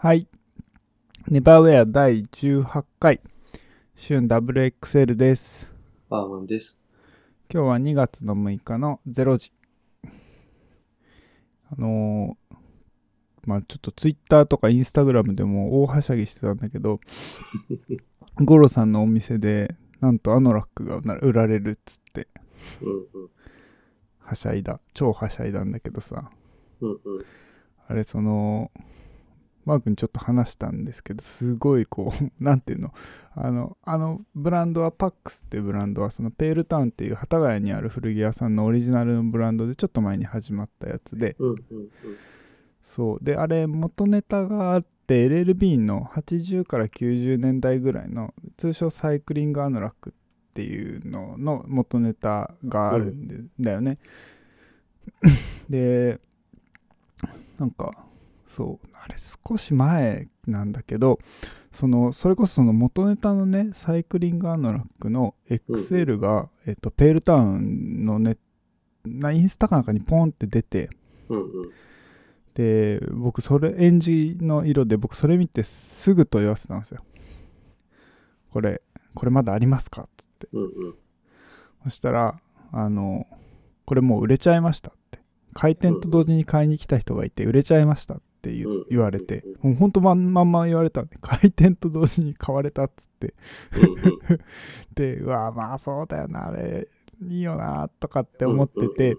はい。ネバーウェア第18回、春 WXL です。バーマンです。今日は2月の6日の0時。あのーまあちょっとツイッターとかインスタグラムでも大はしゃぎしてたんだけど、ゴロさんのお店で、なんとアノラックが売られるっつって、うんうん。はしゃいだ。超はしゃいだんだけどさ、うんうん。あれそのマークにちょっと話したんですけどすごいこう なんていうの？あのあのブランドはパックスっていうブランドはそのペールタウンっていう幡ヶ谷にある古着屋さんのオリジナルのブランドでちょっと前に始まったやつで。うんうんうん。そう。であれ元ネタがあって LLB の80から90年代ぐらいの通称サイクリングアノラックっていうのの元ネタがあるんで、だよね。でなんかそう。あれ少し前なんだけどそのそれこそその元ネタのねサイクリングアノラックの XL が、えっと、ペールタウンのねなインスタかなんかにポンって出てうんうん。で僕それエンジの色で僕それ見てすぐ問い合わせたんですよ。これこれまだありますかっつって。うんうん。そしたらあのこれもう売れちゃいましたって。開店と同時に買いに来た人がいて売れちゃいましたって言,、うん。言われてもうほんとまんまんま言われたんで 開店と同時に買われたっつって。でうわまあそうだよなあれいいよなとかって思ってて、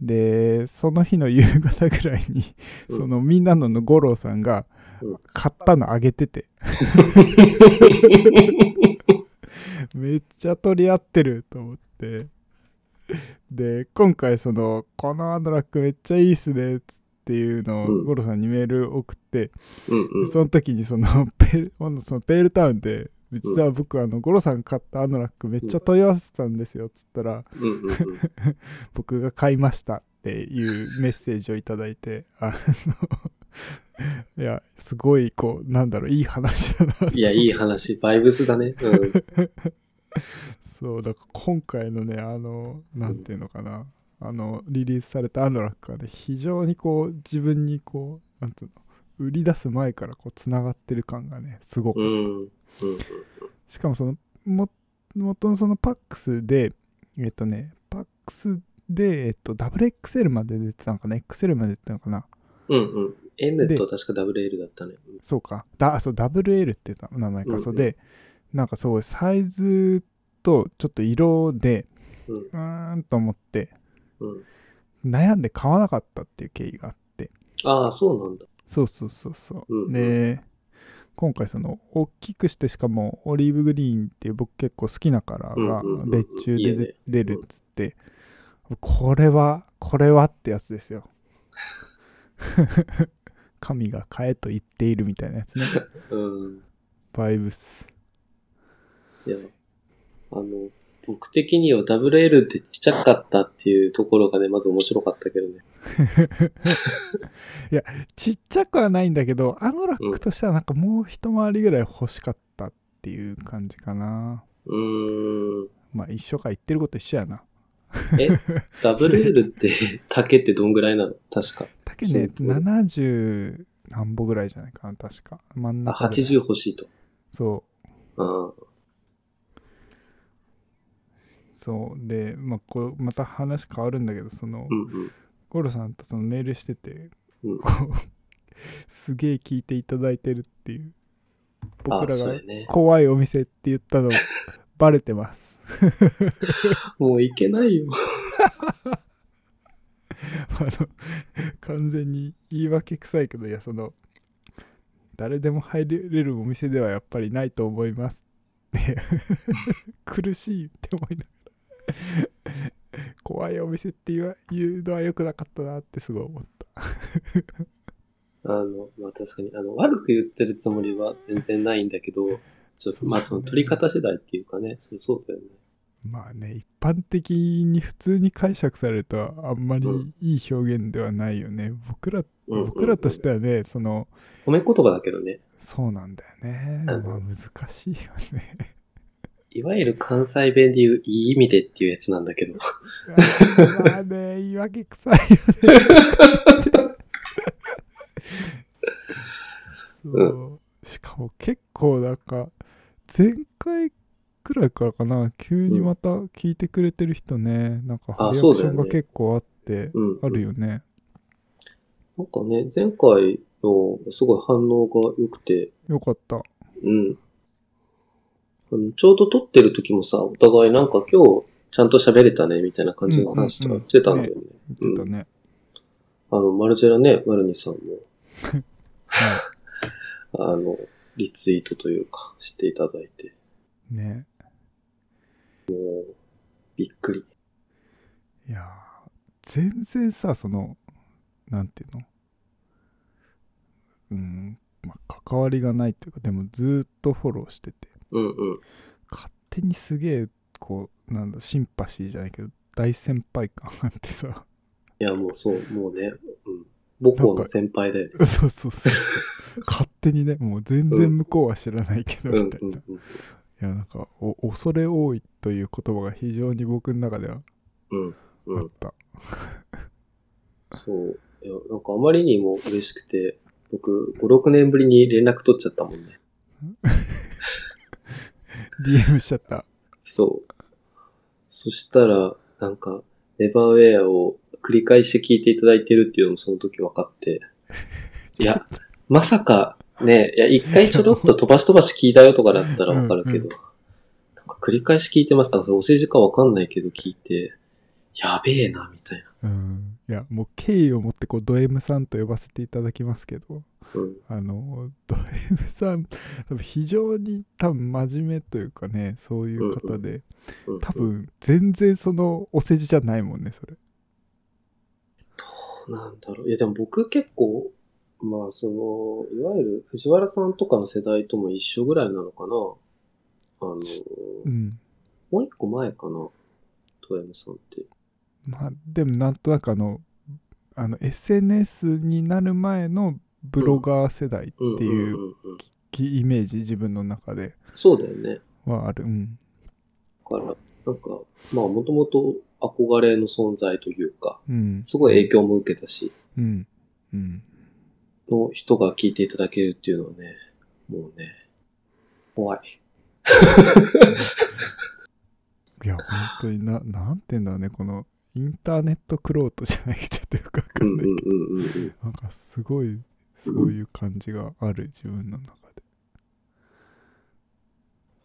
でその日の夕方ぐらいに、うん。そのみんなのの五郎さんがうん。買ったのあげてて、めっちゃ取り合ってると思って。で今回その「このアドラックめっちゃいいっすね」っつっていうのうんを五郎さんにメール送って、うんうん。その時にその ペそのペールタウンで実は僕あの五郎さん買ったアノラックめっちゃ問い合わせてたんですよっつったら。僕が買いましたっていうメッセージをいただいてあの いやすごいこうなんだろういい話だないや、いい話。バイブスだね。うん。そうだから今回のねあのなんていうのかなあのリリースされたアノラックはね非常にこう自分にこうなんつうの売り出す前からこうつながってる感がねすごく、うん。うん。しかもそのも元のそのパックスでえっとねパックスでえっと WXL まで出てたのかな XL まで出てたのかなうんうん。M でと確か WL だったね。そうか。だ、あそう、WL って名前か。そうで、なんかそう、サイズとちょっと色で、うんうーんと思って、うん。悩んで買わなかったっていう経緯があって。ああ、そうなんだ。そうそうそうそう。うんうんで、今回その、大きくしてしかも、オリーブグリーンっていう僕結構好きなカラーが別注で出るっつって、これは、これはってやつですよ。神が買えと言っているみたいなやつね。うん。バイブス。いや、あの、僕的には WL ってちっちゃかったっていうところがね、まず面白かったけどね。ちっちゃくはないんだけどあのラックとしてはなんかもう一回りぐらい欲しかったっていう感じかな。うーん。まあ一緒か言ってること一緒やな。え、WL って竹ってどんぐらいなの？確か。竹ねそう70何歩ぐらいじゃないかな確か。真んあ、中ぐらい。80欲しいと。そあうそうでまあこうまた話変わるんだけどその、うんうん。ゴロさんとそのメールしてて、うんこう すげえ聞いていただいてるっていう僕らが。怖いお店って言ったの バレてますもういけないよ。あの完全に言い訳臭いけどいやその誰でも入れるお店ではやっぱりないと思いますって苦しいって思いながら 怖いお店って言わ言うのは良くなかったなってすごい思った。あの、まあ確かに、あの、悪く言ってるつもりは全然ないんだけど、ちょっと、まあその取り方次第っていうかね、そうそうだよね。まあね一般的に普通に解釈されるとあんまりいい表現ではないよね。僕らうん僕らとしてはねその褒め言葉だけどね。そうなんだよね。うんまあ難しいよねいわゆる関西弁で言ういい意味でっていうやつなんだけど。まあね、言い訳臭いよね。そそうしかも結構なんか前回くらいからかな急にまた聞いてくれてる人ね、なんかあリアクションが結構あってうん。あるよねなんかね、前回のすごい反応が良くて、よかったうん。ちょうど撮ってる時もさ、お互いなんか今日ちゃんと喋れたね、みたいな感じの話とかしてたんだよね。言ってたね、あの、マルジェラね、マルニさんも、は あの、リツイートというか、していただいて、いねびっくり。いやー全然さそのなんていうの？うんまあ関わりがないっていうかでもずーっとフォローしててうんうん。勝手にすげえこうなんだシンパシーじゃないけど大先輩感あってさいや、もうそう、もうね、うん。母校の先輩だよね。そうそうそう 勝手にねもう全然向こうは知らないけどうんみたいな、いうんうん。やなんかお恐れ多いという言葉が非常に僕の中ではうん。あうんっ。た、そう。いや、なんかあまりにも嬉しくて、僕、5、6年ぶりに連絡取っちゃったもんね。DM しちゃった。そう。そしたら、なんか、ネバーウェアを繰り返し聞いていただいてるっていうのもその時分かって。いや、まさか、ね、いや、一回ちょろっと飛ばし飛ばし聞いたよとかだったら分かるけど、うんなんか繰り返し聞いてます。から、それお世辞か分かんないけど聞いて、やべえな、みたいうんいやもう敬意を持ってこうド M さんと呼ばせていただきますけどな。うん。あのド M さん多分非常に多分真面目というかねそういう方で、うん多分全然そのお世辞じゃないもんねそれどうなんだろう。いや、でも僕結構、まあ、その、いわゆる藤原さんとかの世代とも一緒ぐらいなのかな。あの、うんもう一個前かな。トエムさんって。まあでもなんとなくあのあの SNS になる前のブロガー世代っていうイメージ自分の中でそうだよね。はある。うん。だから、なんか、まあ、もともと憧れの存在というか、うん。すごい影響も受けたし、うん。うん。の人が聞いていただけるっていうのはね、もうね、怖い。いや本当にななんて言うんだろうねこのインターネットクロートじゃないちょっとよくわかうんうんんないうんうんうん。なんかすごいそういう感じがある自分の中で。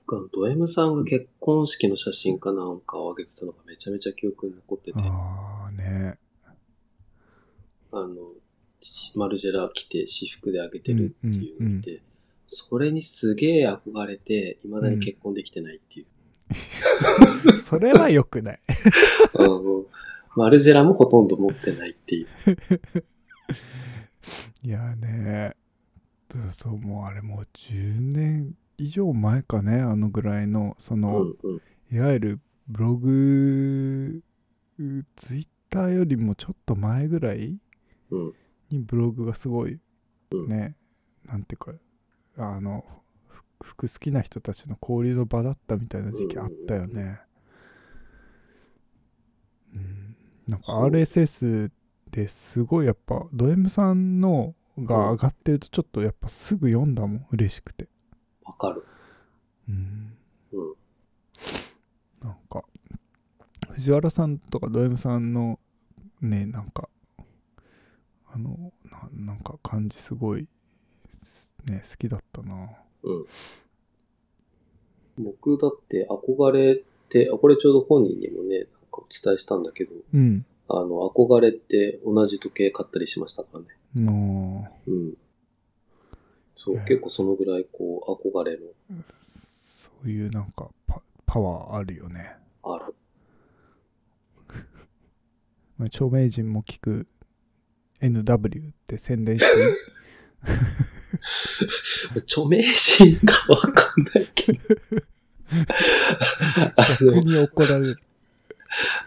僕ド M さんが結婚式の写真かなんかを上げてたのがめちゃめちゃ記憶に残ってて、あああねの、マルジェラ来て私服で上げてるっていうのを見て、それにすげえ憧れて、未だに結婚できてないっていう。それは良くないうんマルジェラもほとんど持ってないっていう。いやねそうもうあれもう10年以上前かねあのぐらいのその、うんうん。いわゆるブログツイッターよりもちょっと前ぐらいうん。にブログがすごいうんね、なんていうかあのふ服好きな人たちの交流の場だったみたいな時期あったよね。うん、なんか RSS ですごいやっぱド M さんのが上がってるとちょっとやっぱすぐ読んだもん嬉しくて。わかる。うんうん。なんか藤原さんとかド M さんのねなんかあのななんか感じすごいね好きだったなうん。僕だって憧れって、あ、これちょうど本人にもね、なんかお伝えしたんだけど、うんあの、憧れって同じ時計買ったりしましたからね。のうん。そう、結構そのぐらいこう、憧れのそういうなんかパパワーあるよね、ある。まあ、著名人も聞く NW って宣伝して 著名人かわかんないけど。あ逆の、に怒られる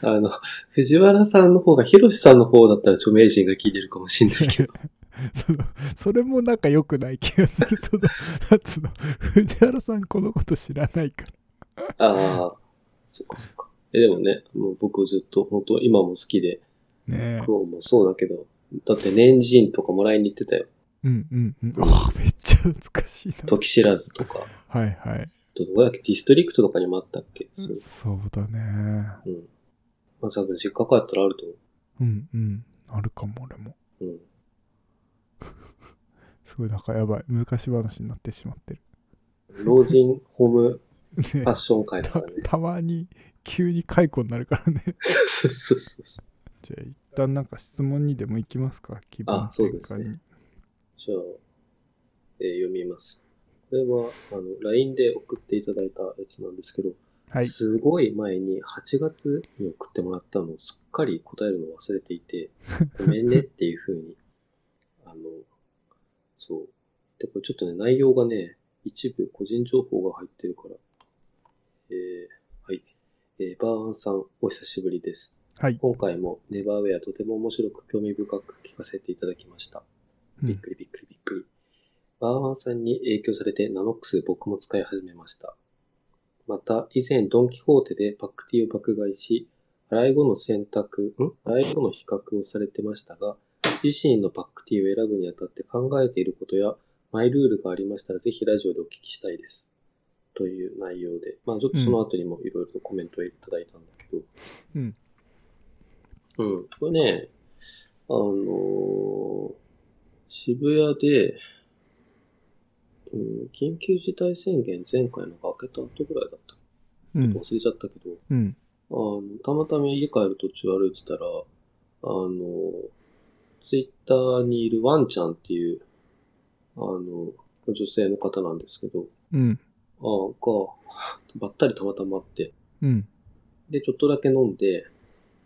あの、藤原さんの方が、ひろしさんの方だったら著名人が聞いてるかもしれないけど。そのそれもなんか良くない気がするそのなんつうの藤原さんこのこと知らないからああ、そっかそっか。え、でもね、もう僕ずっと、本当今も好きで、ねクオンもそうだけど、だって年人とかもらいに行ってたよ。うんうんうん。おーめっちゃ懐かしいな。時知らずとか、はいはい。どこだっけディストリクトとかにもあったっけ？そう。そうだね。うん。まあ多分実家帰ったらあると思うんうん。あるかも、俺も。う。うん。すごいなんかやばい。昔話になってしまってる。老人ホームねファッション会だかたらね。たまに急に解雇になるからね。そうそうそうそう。じゃあ一旦なんか質問にでも行きますか？気分あそう転換に。ですねじゃあ、えー読みます。これは、あの、LINE で送っていただいたやつなんですけど、はい。すごい前に8月に送ってもらったのをすっかり答えるのを忘れていて、ごめんねっていう風に、あの、そう。で、これちょっとね、内容がね、一部個人情報が入ってるから、えー、はい。えー、バーアンさん、お久しぶりです。はい。今回もネバーウェアとても面白く興味深く聞かせていただきました。うんびっくりびっくりびっくり。バーワンさんに影響されてナノックス僕も使い始めました。また、以前ドンキホーテでパックティーを爆買いし、洗い後の選択、ん？洗い後の比較をされてましたが、自身のパックティーを選ぶにあたって考えていることや、マイルールがありましたら、ぜひラジオでお聞きしたいです。という内容で、まあちょっとその後にもいろいろとコメントをいただいたんだけど、うん。うん。これね、あのー渋谷で、うん、緊急事態宣言前回のが明けた後ぐらいだった。うん。忘れちゃったけど、うん。あの、たまたま家帰る途中歩いてたら、あの、ツイッターにいるワンちゃんっていう、あの、女性の方なんですけど、うん。あが、ばったりたまたまあって、うん。で、ちょっとだけ飲んで、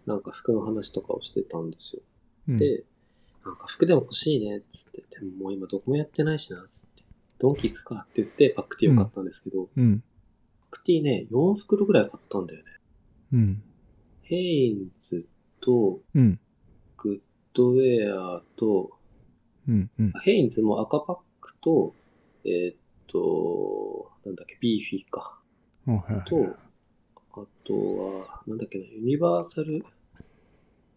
なんか服の話とかをしてたんですよ。うん。で、なんか服でも欲しいね、つって。でももう今どこもやってないしな、つって。ドンキ行くかって言ってパック Tを買ったんですけど、うん。パック Tね、4袋ぐらい買ったんだよね。うん。 Hanesと、うん。 Goodwearと、うん。うん。 Hanesも赤パックと、えーっと、なんだっけ、 BEEFYか。おはと、あとは、なんだっけな、 Universal、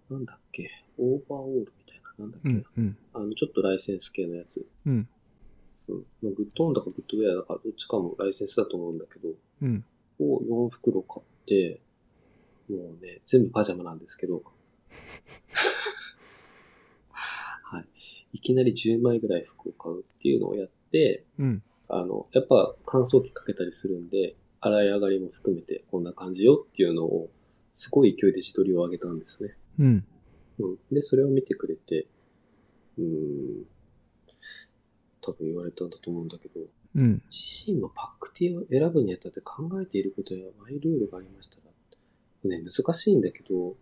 なんだっけ、 Overallな、なんだっけな、うん。うん。あの、ちょっとライセンス系のやつ。うん。うん。まあ Good Onだか Goodwearだかどっちかもライセンスだと思うんだけど、うん。を4袋買って、もうね、全部パジャマなんですけど、はい。いきなり10枚ぐらい服を買うっていうのをやって、うん。あの、やっぱ乾燥機かけたりするんで、洗い上がりも含めてこんな感じよっていうのを、すごい勢いで自撮りを上げたんですね。うん。うん。で、それを見てくれて、うーん、多分言われたんだと思うんだけど、うん。自身のパックティーを選ぶにあたって考えていることやマイルールがありましたら、ね、難しいんだけど、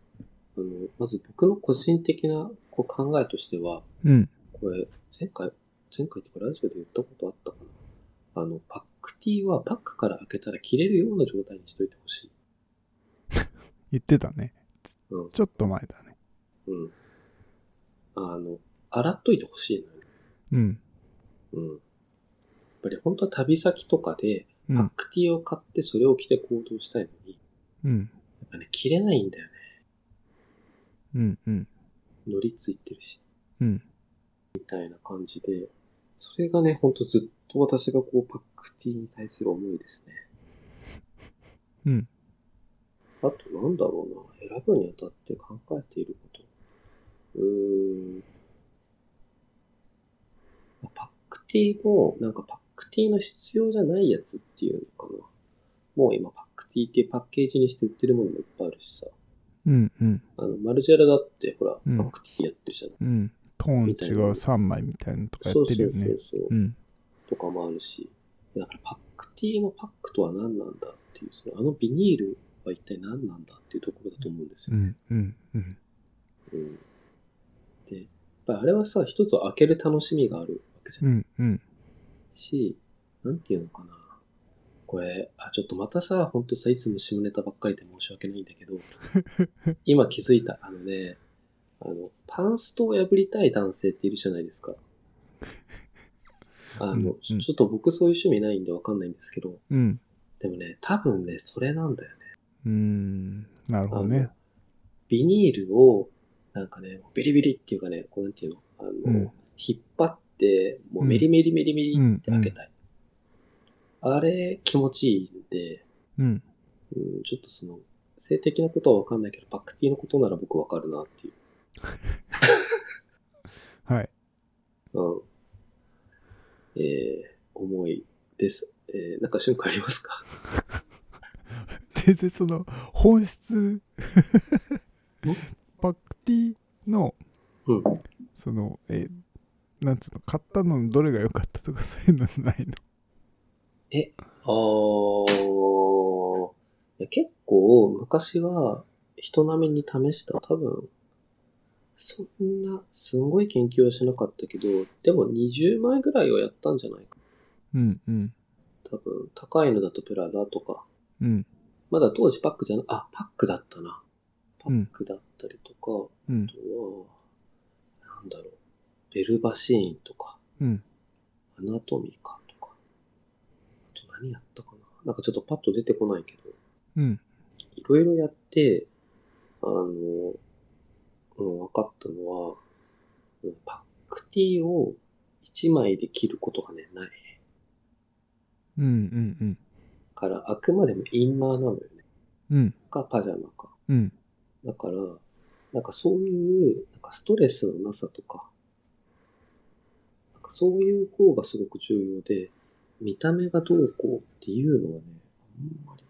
あの、まず僕の個人的なこう考えとしては、うん。これ、前回、前回ってかラジオで言ったことあったかなあの、パックティーはパックから開けたら切れるような状態にしといてほしい。言ってたね。うん。ちょっと前だね。うん。あの、洗っといてほしいのよね。うん。うん。やっぱり本当は旅先とかで、うん。パックティーを買ってそれを着て行動したいのに、うん。やっぱね、着れないんだよね。うん。うん。乗りついてるし。うん。みたいな感じで、それがね、ほんとずっと私がこう、パックティーに対する思いですね。うん。あと、なんだろうな。選ぶにあたって考えていること。うーん。パックティーも、なんかパックティーの必要じゃないやつっていうのかな。もう今パックティーってパッケージにして売ってるものもいっぱいあるしさ。うん。うん。あの、マルジェラだって、ほら、うんパックティーやってるじゃない。うん。トーン違う3枚みたいなのとかやそうってるよねそうそう。そう。うん。とかもあるし。だからパックティーのパックとは何なんだっていう、そのあのビニールは一体何なんだっていうところだと思うんですよ。うん。うん。うん。うん。で、やっぱりあれはさ、一つ開ける楽しみがあるわけじゃ。うんん。うん。し、なんていうのかな。これ、あ、ちょっとまたさ、ほんとさ、いつも下ネタばっかりで申し訳ないんだけど、今気づいた。あのね、あの、パンストを破りたい男性っているじゃないですか。あの、ちょっと僕そういう趣味ないんでわかんないんですけど、うん。でもね、多分ね、それなんだよね。うん。なるほどね。ビニールを、なんかね、ビリビリっていうかね、こうなんていうの、あの、うん引っ張っって、もうメリメリメリメリって開けたい。うあれ気持ちいいんで、うん。うん、ちょっとその、性的なことはわかんないけど、パックティーのことなら僕わかるなっていう。はい。うん。えー、思いです。えー、なんか瞬間ありますか？全然その、本質、パックティの、うん。その、え、なんつうの、買ったのどれが良かったとかそういうのないの？あー、結構昔は人並みに試した。多分、そんな、すんごい研究はしなかったけど、でも20枚ぐらいはやったんじゃないか。うんうん。多分、高いのだとプラダとか。うん。まだ当時パックじゃな、あ、パックだったな。パうんックだったりとか、うんあ。とは、なんだろう、ベルバシーンとか、うん。アナトミカとか、あと何やったかな。なんかちょっとパッと出てこないけど、うん。いろいろやって、あの、うん、分かったのは、うんパックティーを1枚で切ることがね、ない。うんうんうん。から、あくまでもインナーなのよね。うん。か、パジャマか。うん。だから、なんかそういう、なんかストレスのなさとか、なんかそういう方がすごく重要で、見た目がどうこうっていうのはね、あんまり。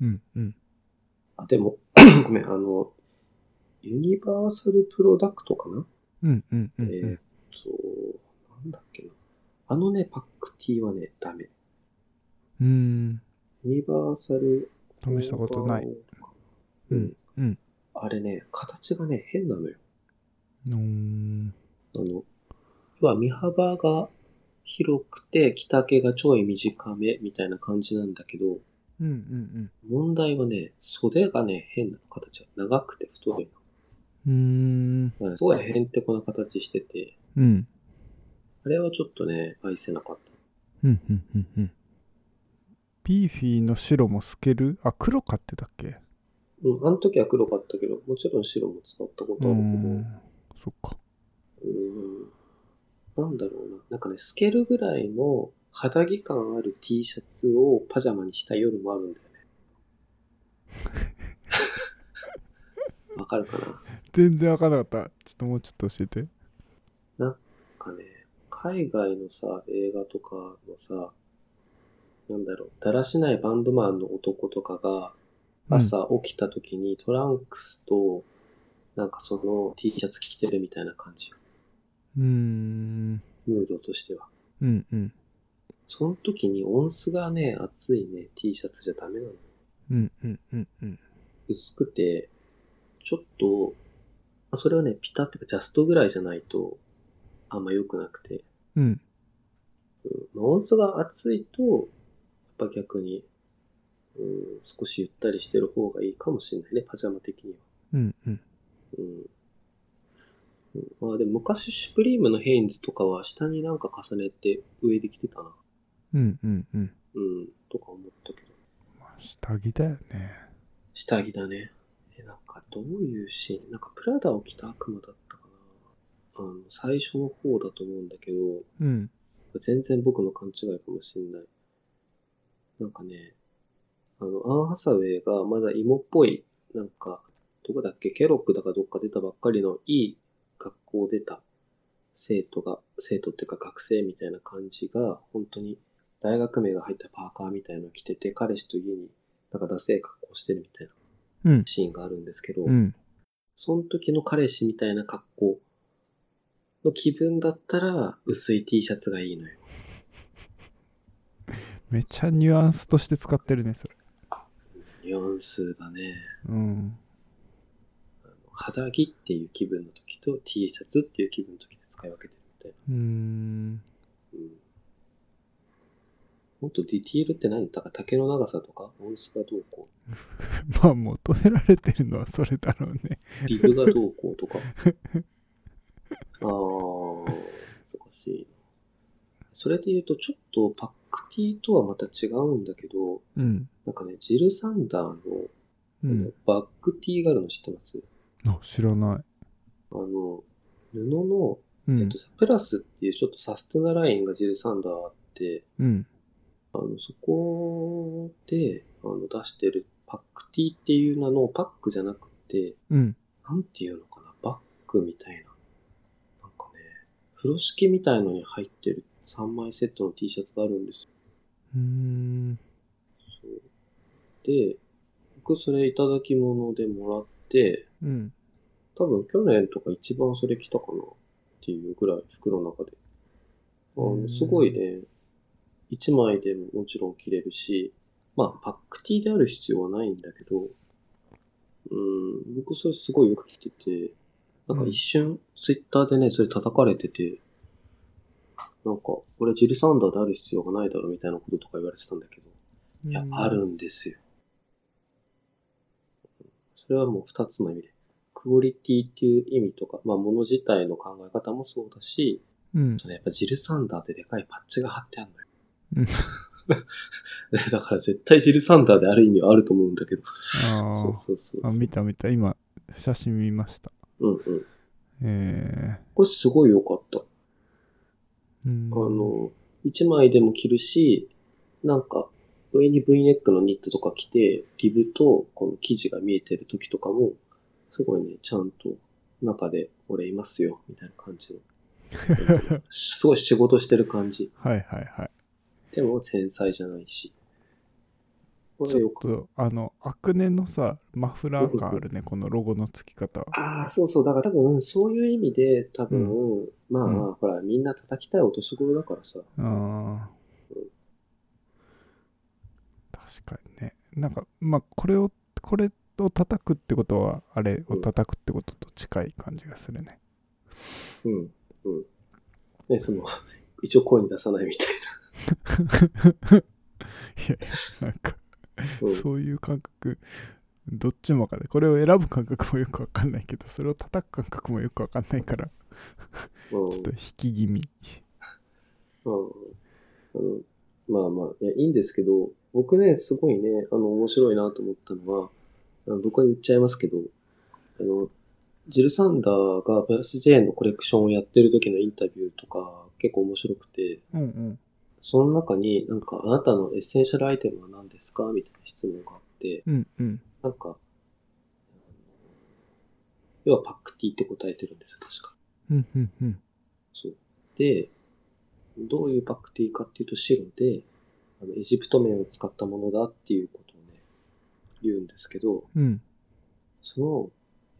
うんうん。あ、でも、ごめん、あの、ユニバーサルプロダクトかな、うんうんうんえーっと、なんだっけな。あのね、パックティーはね、ダメ。うん。ユニバーサル。試したことない。。うん。うん。あれね、形がね、変なのよ。うーん。あの、要は身幅が広くて、着丈がちょい短めみたいな感じなんだけど、うんうん問題はね、袖がね、変な形。長くて太いうん。うーん。すごいへんてこな形してて、うん。あれはちょっとね、愛せなかった。うんうんうんうん。ピーフィーの白も透ける？あ、黒買ってたっけ？うん、あの時は黒かったけど、もちろん白も使ったことあるけど、ん。そっか。うーん、なんだろうな。なんかね、透けるぐらいの肌着感ある T シャツをパジャマにした夜もあるんだよね。わかるかな？全然わからなかった。ちょっともうちょっと教えて。なんかね、海外のさ、映画とかのさ、なんだろう、だらしないバンドマンの男とかが、朝起きた時にトランクスと、なんかその T シャツ着てるみたいな感じ。うん。ムードとしては。うんうん。その時に音数がね、熱いね、T シャツじゃダメなの。うんうんうんうん。薄くて、ちょっと、あそれはね、ピタってかジャストぐらいじゃないと、あんま良くなくて。うん。うんまあ音数が熱いと、ぱ逆に、うん、少しゆったりしてる方がいいかもしれないね、パジャマ的には。うんうん。うん。うん、まあでも昔シュプリームのヘインズとかは下になんか重ねて上で着てたな。うんうんうん。うん、とか思ったけど。まあ下着だよね。下着だね。え、なんかどういうシーン？なんかプラダを着た悪魔だったかなあの、最初の方だと思うんだけど、うん。全然僕の勘違いかもしれない。なんかね、あの、アン・ハサウェイがまだ芋っぽい、なんか、どこだっけ、ケロックだかどっか出たばっかりのいい学校出た生徒が、生徒っていうか学生みたいな感じが、本当に大学名が入ったパーカーみたいなの着てて、彼氏と家になんかダセい格好してるみたいなうん。シーンがあるんですけど、うん。その時の彼氏みたいな格好の気分だったら、薄い T シャツがいいのよ。めっちゃニュアンスとして使ってるね、それ。ニュアンスだね。うん。肌着っていう気分の時と T シャツっていう気分の時で使い分けてるみたいうーん。な。うん。もっとディティールって何？だから丈の長さとか？音質がどうこ まあ求められてるのはそれだろうね。う、リブがどうこうとか？あー、難しい。それで言うとちょっとパックティーとはまた違うんだけど、うん。なんかね、ジル・サンダーのうん。バックティーがあるの知ってます？あ、知らない。あの、うんえっと。さ、プラスっていうちょっとサステナラインがジルサンダーあって、うん。あの、そこで、あの、出してるパックティーっていう名のパックじゃなくて、うん。なんていうのかな、バッグみたいな。なんかね、風呂敷みたいのに入ってる3枚セットの T シャツがあるんですよ。うーん。そうで、僕それいただき物でもらって、うん。多分去年とか一番それ着たかなっていうぐらい服の中で。あうんの、すごいね、一枚でももちろん着れるし、まあ、パックティーである必要はないんだけど、うん、僕それすごいよく着てて、なんか一瞬、ツイッターでね、それ叩かれてて、なんか、俺ジルサンダーである必要がないだろみたいなこととか言われてたんだけど、いや、あるんですよ。それはもう二つの意味で。クオリティっていう意味とか、まあ物自体の考え方もそうだし、うん。やっぱジルサンダーってでかいパッチが貼ってあるのよ。うん だから絶対ジルサンダーである意味はあると思うんだけど。あそうそうそうあ。あ、そう。見た見た。今、写真見ました。うんうん。えこれすごい良かった。ー。うん。あの、一枚でも着るし、なんか、上に V ネックのニットとか着て、リブとこの生地が見えてる時とかも、すごいね、ちゃんと中で俺いますよ、みたいな感じの。すごい仕事してる感じ。はいはいはい。でも繊細じゃないし。ちょっと、あの、アクネのさ、マフラー感あるね、このロゴの付き方。た。ああ、そうそう。だから多分、そういう意味で、多分、まあ、うんほら、みんな叩きたいお年頃だからさ。ああ。確かにね。なんか、まあ、これを、これを叩くってことは、あれを叩くってことと近い感じがするね。うん。うん。ね、その、一応声に出さないみたい いやいや、なんか、な。うん。そういう感覚、どっちもわかんない。これを選ぶ感覚もよくわかんないけど、それを叩く感覚もよくわかんないから、うんちょっと引き気味。うんあのまあまあ、いや、いいんですけど、僕ね、すごいね、あの、面白いなと思ったのは、あの僕は言っちゃいますけど、あの、ジル・サンダーがプラス J のコレクションをやってる時のインタビューとか結構面白くて、うんうん。その中になんかあなたのエッセンシャルアイテムは何ですかみたいな質問があって、うんうん。なんか、要はパック Tって答えてるんですよ、確か。うんうんうん。そう。で、どういうパック Tかっていうと白で、あの、エジプト綿を使ったものだっていうことをね、言うんですけど、うん。その、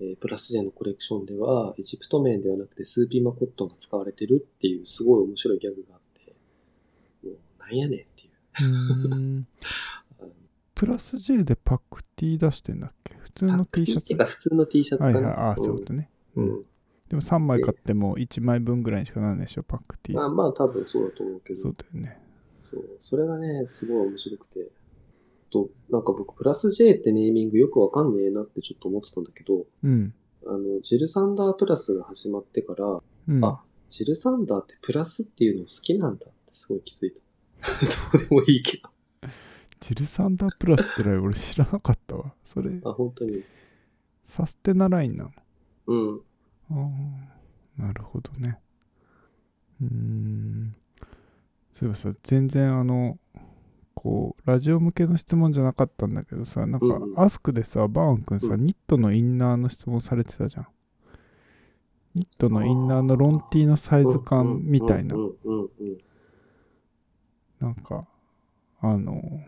えープラス Jのコレクションでは、エジプト綿ではなくてスーピマコットンが使われてるっていうすごい面白いギャグがあっなんやねんっていう。うプラス J でパクティ出してんだっけ？普通の T シャツ？パクティーっていうか普通の T シャツかな。はいはい、ああ、そういうことね。うん。うん。でも3枚買っても1枚分ぐらいにしかならないでしょ、パクティ。まあまあ多分そうだと思うけど。そうだよね。そう。それがね、すごい面白くて。と、なんか僕、プラス J ってネーミングよくわかんねえなってちょっと思ってたんだけど、うん。あの、ジルサンダープラスが始まってから、うん。あジルサンダーってプラスっていうの好きなんだってすごい気づいた。どうでもいいけど。ジルサンダープラスってのは俺知らなかったわ。それ、あ、本当に。サステナラインなの？うん。ああ、なるほどね。うーん。そういえばさ、全然あの、こう、ラジオ向けの質問じゃなかったんだけどさ、なんかうんう、んアスクでさ、バーン君さ、うんニットのインナーの質問されてたじゃん。ニットのインナーのロンティーのサイズ感みたいなう、んうんうんうん。なんか、あの、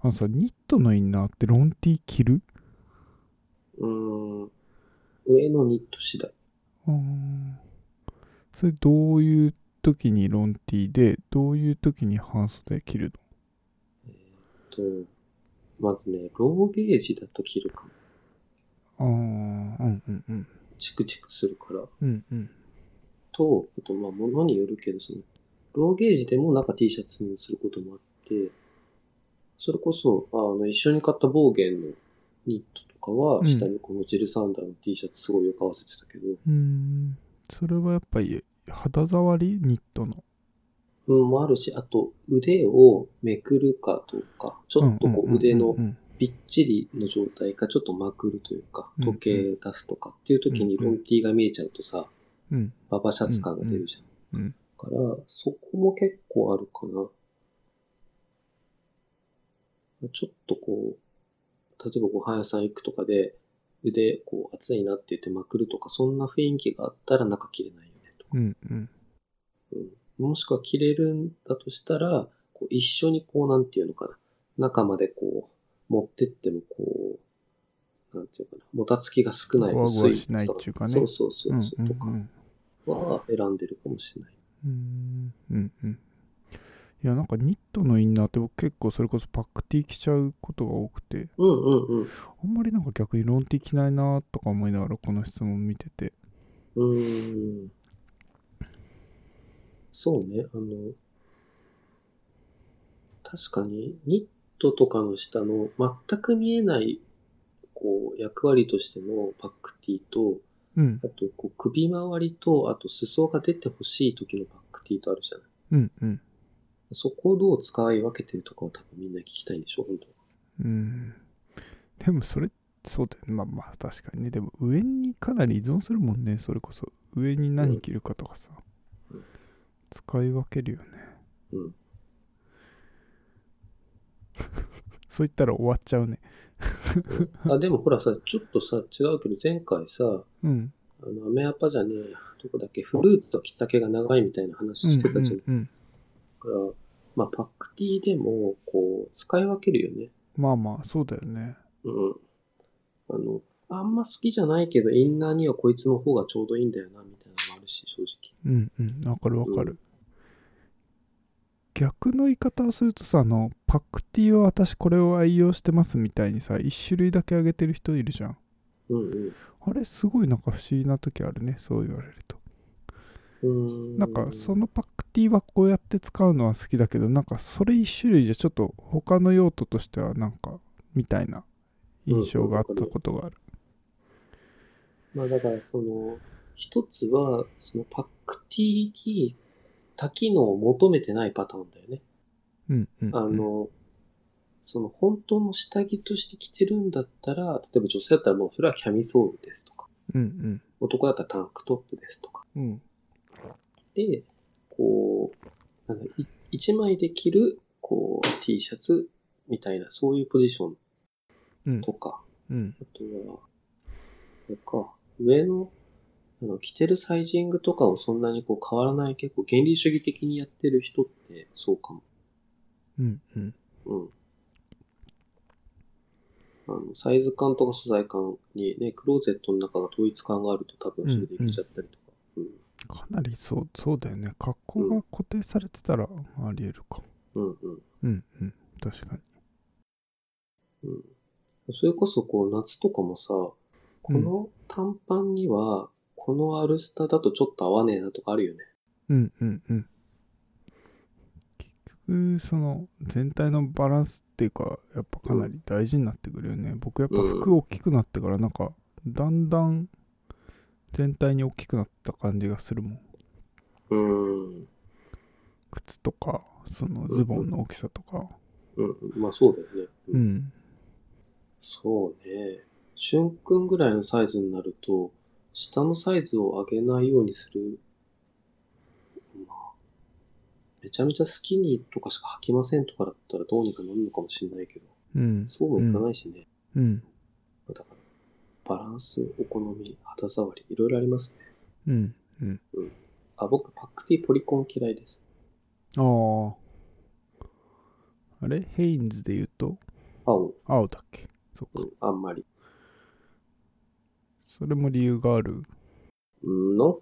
あのさ、ニットのインナーってロンティー着る？うん。上のニット次第。あーそれどういう時にロンティーで、どういう時に半袖着ると、まずね、ローゲージだと着るかも。のああ、うんうんうん。チクチクするから。うんうん。と、あと、まあ、物によるけど、その、ローゲージでも中 T シャツにすることもあって、それこそ、あの、一緒に買ったボーゲンのニットとかは、うん下にこのジルサンダーの T シャツすごいよく合わせてたけど、うーん。それはやっぱり肌触りニットの。うん、もあるし、あと、腕をめくるかどうか、ちょっとこう腕のうんうんびっちりの状態か、ちょっとまくるというか、うん時計出すとかっていう時にロン T が見えちゃうとさ、うん。ババシャツ感が出るじゃん。うん。だから、そこも結構あるかな。ちょっとこう、例えばご飯屋さん行くとかで、腕、こう、熱いなって言ってまくるとか、そんな雰囲気があったら中切れないよね、と。うん。うん。うん。もしくは切れるんだとしたら、こう一緒にこう、なんていうのかな。中までこう、持ってってもこう、なんていうかな。もたつきが少ないゴワゴ薄いワしないっていうかねそうそうそううん。そうう、とかん。は選んでるかもしれない。うん。うん。うん。いや、なんかニットのインナーって僕結構それこそパックティー着ちゃうことが多くて、うんうんうん。あんまりなんか逆にロンティー着ないなとか思いながらこの質問見てて。うーん。そうね、あの、確かにニットとかの下の全く見えない、こう、役割としてのパックティーと、うんあ。と、こう、首周りと、あと、裾が出てほしい時のパックティーとあるじゃない。うん。うん。そこをどう使い分けてるとかを多分みんな聞きたいんでしょ、本当は。うん。でもそれ、そうだよね。まあまあ確かにね。でも上にかなり依存するもんね。それこそ。上に何着るかとかさうん。使い分けるよね。うん。そう言ったら終わっちゃうね。あ、でもほらさ、ちょっとさ、違うけど、前回さ、うん。あの、アメアパじゃねえや、どこだっけ、フルーツときっかけが長いみたいな話してたじゃん。だうんうんうんから、まあ、パックティーでも、こう、使い分けるよね。まあまあ、そうだよね。うん。あの、あんま好きじゃないけど、インナーにはこいつの方がちょうどいいんだよな、みたいなのもあるし、正直。うんうん。わかるわかる。逆の言い方をするとさ、あの、パックティーは私これを愛用してますみたいにさ、一種類だけあげてる人いるじゃん。うんうん。あれすごいなんか不思議な時あるね。そう言われると。うーん。なんかそのパックティーはこうやって使うのは好きだけどなんかそれ一種類じゃちょっと他の用途としてはなんかみたいな印象があったことがある。まあだからその、一つは、そのパックティーに多機能を求めてないパターンだよね。うんうん、うん。あの、その本当の下着として着てるんだったら、例えば女性だったらもうそれはキャミソールですとか、うん男だったらタンクトップですとか。うん。うん。で、こう、なんだい一枚で着る、こう、T シャツみたいな、そういうポジションうんとか、うん。あとは、あれか、上の、あの、着てるサイジングとかをそんなにこう変わらない、結構原理主義的にやってる人ってそうかも。うんうん。うん。あの、サイズ感とか素材感にね、クローゼットの中が統一感があると多分それでいけちゃったりとか。うん。かなりそう、そうだよね。格好が固定されてたらあり得るか。うん、うん、うんうん。確かに。うん。それこそこう夏とかもさ、この短パンには、このアルスタだとちょっと合わねえなとかあるよね。うんうんうん。結局、その全体のバランスっていうか、やっぱかなり大事になってくるよね。僕やっぱ服大きくなってから、なんか、だんだん全体に大きくなった感じがするもん。うーん。靴とか、そのズボンの大きさとか。うん、まあそうだよね。う。ん。そうね。しゅんくんぐらいのサイズになると、下のサイズを上げないようにする。まあ、めちゃめちゃスキニーとかしか履きませんとかだったらどうにかなるのかもしれないけど、うん。そうもいかないしね。うん。だから、バランス、お好み、肌触り、いろいろありますね。うん。うん。あ、僕、パックティーポリコン嫌いです。ああ。あれ？ヘインズで言うと、青、青だっけ？そっか。うん、あんまり。それも理由がある？うん、なんか、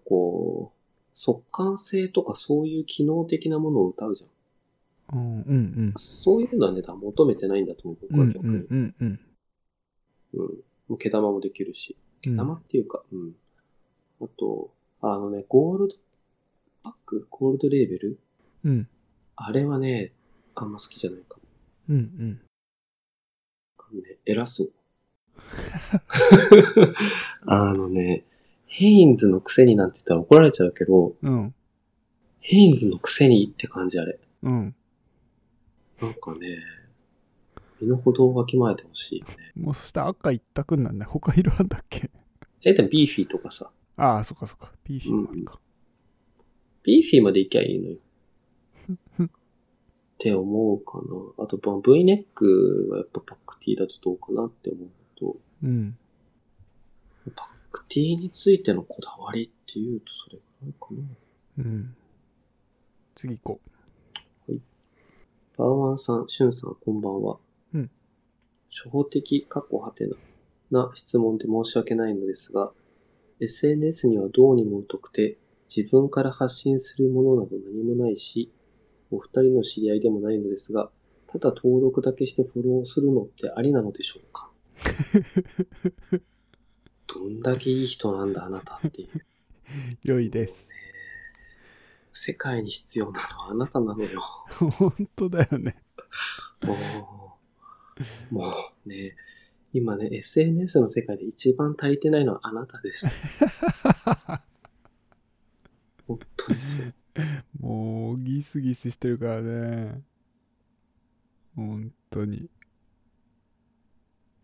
速乾性とかそういう機能的なものを歌うじゃん。うんうんそういうのはね、求めてないんだと思う、うん。うん僕は逆に。うんうんうん。うん。もう毛玉もできるし。うん毛玉っていうか、うん。あと、あのね、ゴールドパックゴールドレーベル？うんあれはね、あんま好きじゃないかも。うんうん。あのね、偉そう。あのね、ヘインズのくせになんて言ったら怒られちゃうけど、うんヘインズのくせにって感じあれ。うん。なんかね、身の程をわきまえてほしいよね。もうそして赤一択なんだ。他色あんだっけ？え、でもビーフィーとかさ、ああ、そっかそっか。ピーフィーもあるか。ビーフィーまで行きゃいいのよ。って思うかな。あと、まあ V ネックはやっぱパック T だとどうかなって思うと、うん。パック T についてのこだわりっていうとそれくらいかな。うん。次行こパーワンさん、シュンさん、こんばんは。うん。初歩的、過去はてな、な質問で申し訳ないのですが、SNS にはどうにも疎くて、自分から発信するものなど何もないし、お二人の知り合いでもないのですが、ただ登録だけしてフォローするのってありなのでしょうか？どんだけいい人なんだ、あなたっていう。う。良いです。世界に必要なのはあなたなのよ。本当だよね。もう、もうね、今ね、SNS の世界で一番足りてないのはあなたです。本当ですよ。もう、ギスギスしてるからね。本当に。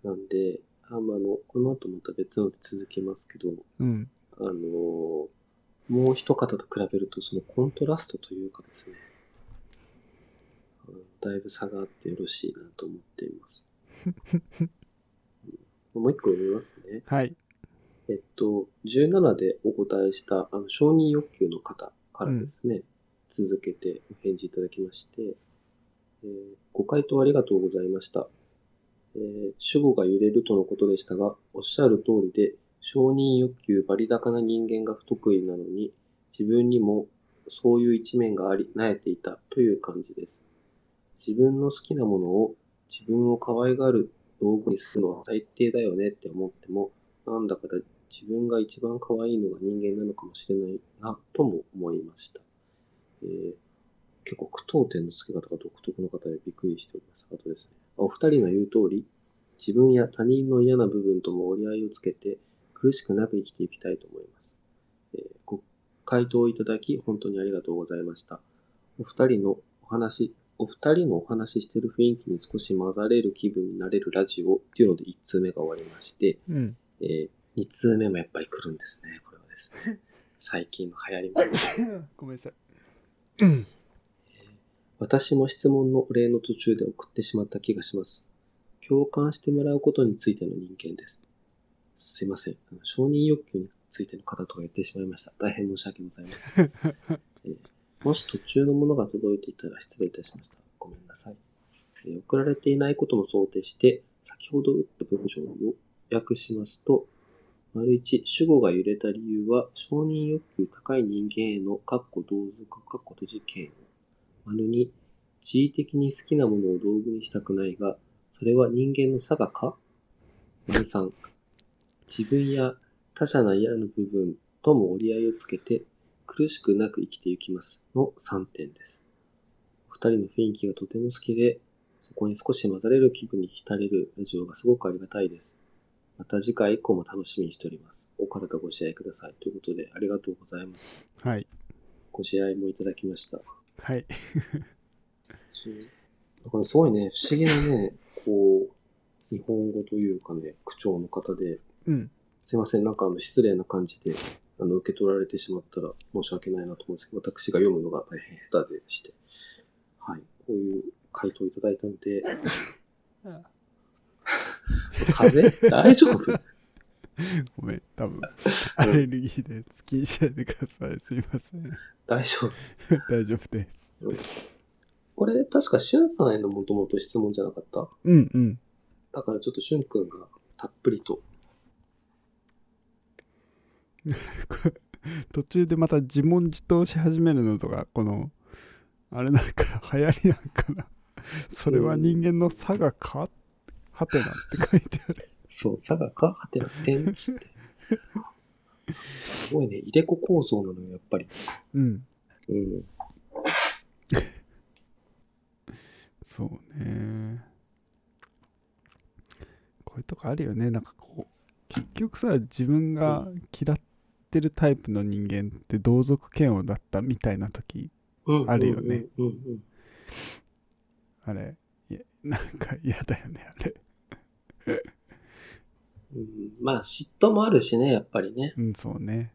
なんで、あまああの、この後また別ので続きますけど、うん。あのーもう一方と比べると、そのコントラストというかですね、うんだいぶ差があってよろしいなと思っています。うんもう一個読みますね。はい。えっと、17でお答えした、あの、承認欲求の方からですね、続けてお返事いただきまして、えーご回答ありがとうございました。えー主語が揺れるとのことでしたが、おっしゃる通りで、承認欲求バリ高な人間が不得意なのに、自分にもそういう一面があり、なえていたという感じです。自分の好きなものを自分を可愛がる道具にするのは最低だよねって思っても、なんだかだ自分が一番可愛いのが人間なのかもしれないなとも思いました。えー結構句読点の付け方が独特の方でびっくりしております。あとですね。お二人の言う通り、自分や他人の嫌な部分とも折り合いをつけて苦しくなく生きていきたいと思います。えーご回答いただき本当にありがとうございました。お二人のお話、お二人のお話ししてる雰囲気に少し混ざれる気分になれるラジオっていうので1通目が終わりまして、うん。えー、2通目もやっぱり来るんですね、これはですね。最近の流行りも。ごめんなさい。私も質問のお礼の途中で送ってしまった気がします。共感してもらうことについての人間です。すいません。承認欲求についての方とか言ってしまいました。大変申し訳ございません。えーもし途中のものが届いていたら失礼いたしました。ごめんなさい。えー送られていないことも想定して、先ほど打った文章を訳しますと、丸一、主語が揺れた理由は、承認欲求高い人間への、かっこ同族、かっこ閉じ嫌悪。丸二、地位的に好きなものを道具にしたくないが、それは人間の差がか？丸三、自分や他者の嫌な部分とも折り合いをつけて、苦しくなく生きていきますの3点です。お二人の雰囲気がとても好きで、そこに少し混ざれる気分に浸れるラジオがすごくありがたいです。また次回以降も楽しみにしております。お体ご自愛ください。ということで、ありがとうございます。はい。ご自愛もいただきました。はい。だからすごいね、不思議なね、こう、日本語というかね、口調の方で、うん。すいません、なんかあの、失礼な感じで、あの、受け取られてしまったら申し訳ないなと思うんですけど、私が読むのが大変下手でして、はい、こういう回答いただいたので、風？邪大丈夫？ごめん。多分、アレルギーで好きにしないでください。すいません。大丈夫 大丈夫です。これ、確か、しゅんさんへのもともと質問じゃなかった？うんうん。だからちょっとしゅんくんがたっぷりと、途中でまた自問自答し始めるのとか、この、あれなんか流行りなんかな。それは人間の差がかはてなって書いてある。そう、佐賀かはてな点つって。すごいね、入れ子構造なのよ、やっぱり。うん。うん。そうね。こういうとこあるよね。なんかこう、結局さ、自分が嫌ってるタイプの人間って同族嫌悪だったみたいな時、うんあるよね。うんうん。あれ、いやなんか嫌だよね、あれ。うん、まあ、嫉妬もあるしね、やっぱりね。うん、そうね。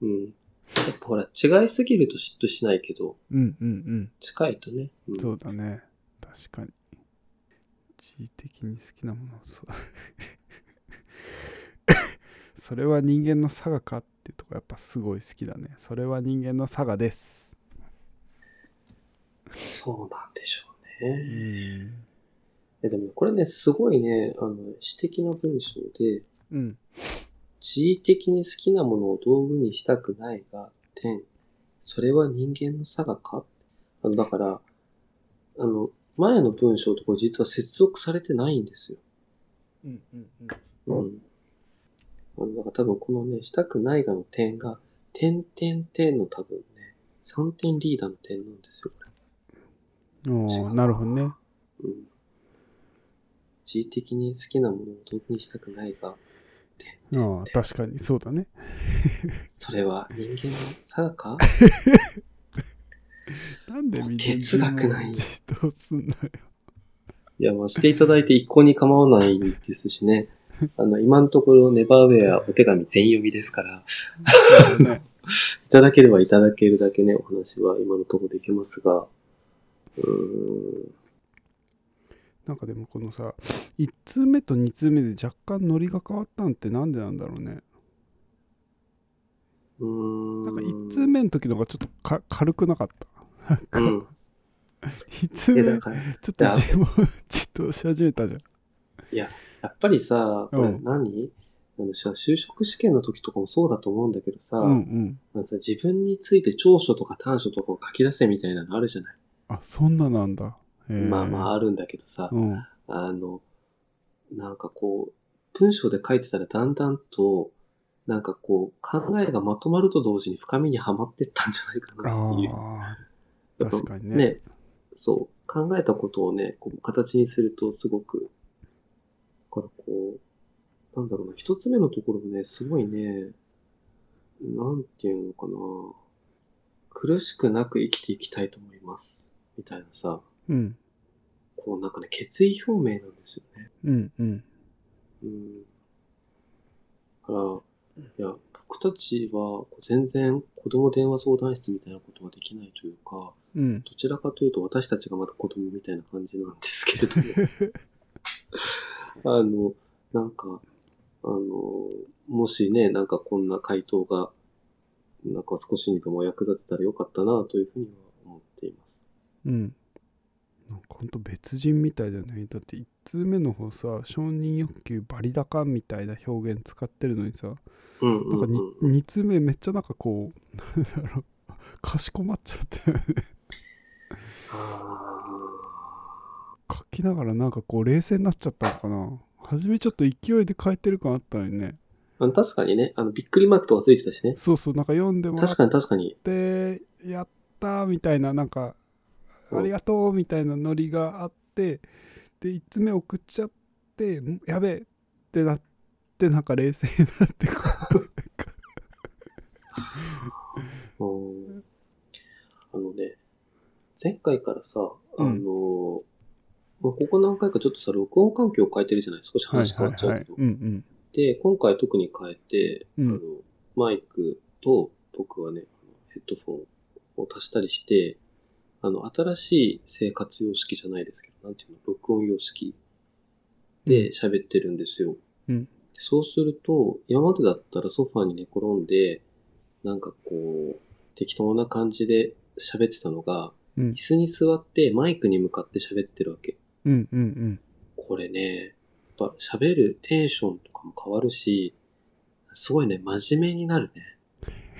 うん。やっぱほら、違いすぎると嫉妬しないけど、うんうんうん。近いとね。うんそうだね。確かに。地位的に好きなもの、そう。それは人間の差がかってとこやっぱすごい好きだね。それは人間の差がです。そうなんでしょううね。ん。えでもこれね、すごいね、あの、詩的な文章で、うん。地位的に好きなものを道具にしたくないが、点。それは人間の差がか？あの、だから、あの、前の文章とこれ実は接続されてないんですよ。うんうんうん。うん。あの、だから多分このね、したくないがの点が、点点点の多分ね、3点リーダーの点なんですよ、こおーなるほどね。れ。うん。地位的に好きなものを道具にしたくないが、ああ、確かにそうだね。それは人間の差がか？なんでみんな哲学ない自動すんのよ。いや、まあ、していただいて一向に構わないですしね。あの、今のところネバーウェアお手紙全読みですから、いただければいただけるだけね、お話は今のところできますが、うーん、なんかでもこのさ1通目と2通目で若干ノリが変わったんってなんでなんだろうね。うーん。なんか1通目の時のがちょっとか軽くなかった？うん。1通え、目ちょっと自分ちょっとし始めたじゃん。やっぱりさ、これうん何、あのさ就職試験の時とかもそうだと思うんだけどさ、うんうん。なんかさ自分について長所とか短所とかを書き出せみたいなのあるじゃない？あそんななんだまあまああるんだけどさ、うんあの、なんかこう、文章で書いてたらだんだんと、なんかこう、考えがまとまると同時に深みにはまってったんじゃないかなっていう。確かにねそう。考えたことをね、こう形にするとすごく、だからこう、なんだろうな、一つ目のところね、すごいね、なんていうのかな、苦しくなく生きていきたいと思います。みたいなさ、あうんこうなんかね、決意表明なんですよね。うんうんうん。だから、いや、僕たちは全然子供電話相談室みたいなことはできないというか、うんどちらかというと私たちがまだ子供みたいな感じなんですけれども。あの、なんか、あの、もしね、なんかこんな回答が、なんか少しにでも役立てたらよかったなというふうには思っています。うんほんと別人みたいだよねだって1通目の方さ承認欲求バリ高みたいな表現使ってるのにさうんうなんかん 2, うん。二通目めっちゃなんかこうなんだろうかしこまっちゃってあ書きながらなんかこう冷静になっちゃったのかな初めちょっと勢いで変えてる感あったのにねーあの確かにね、あの、びっくりマークとかついてたしね。そうそうなんか読んでもら確かに確かに。ってやったーみたいななんかうんありがとうみたいなノリがあってで1つ目送っちゃってんやべえってなってなんか冷静になってこうんあのね、前回からさ、あうん。の、まあここ何回かちょっとさ、録音環境を変えてるじゃない少し話変わっちゃうけど。うん。で、今回特に変えて、うん。あの、マイクと僕はね、ヘッドフォンを足したりして、あの、新しい生活様式じゃないですけど、なんていうの、録音様式で喋ってるんですよ。うんそうすると、今までだったらソファーに寝転んで、なんかこう、適当な感じで喋ってたのが、うん椅子に座ってマイクに向かって喋ってるわけ。うんうんうんこれね、やっぱ喋るテンションとかも変わるし、すごいね、真面目になるね。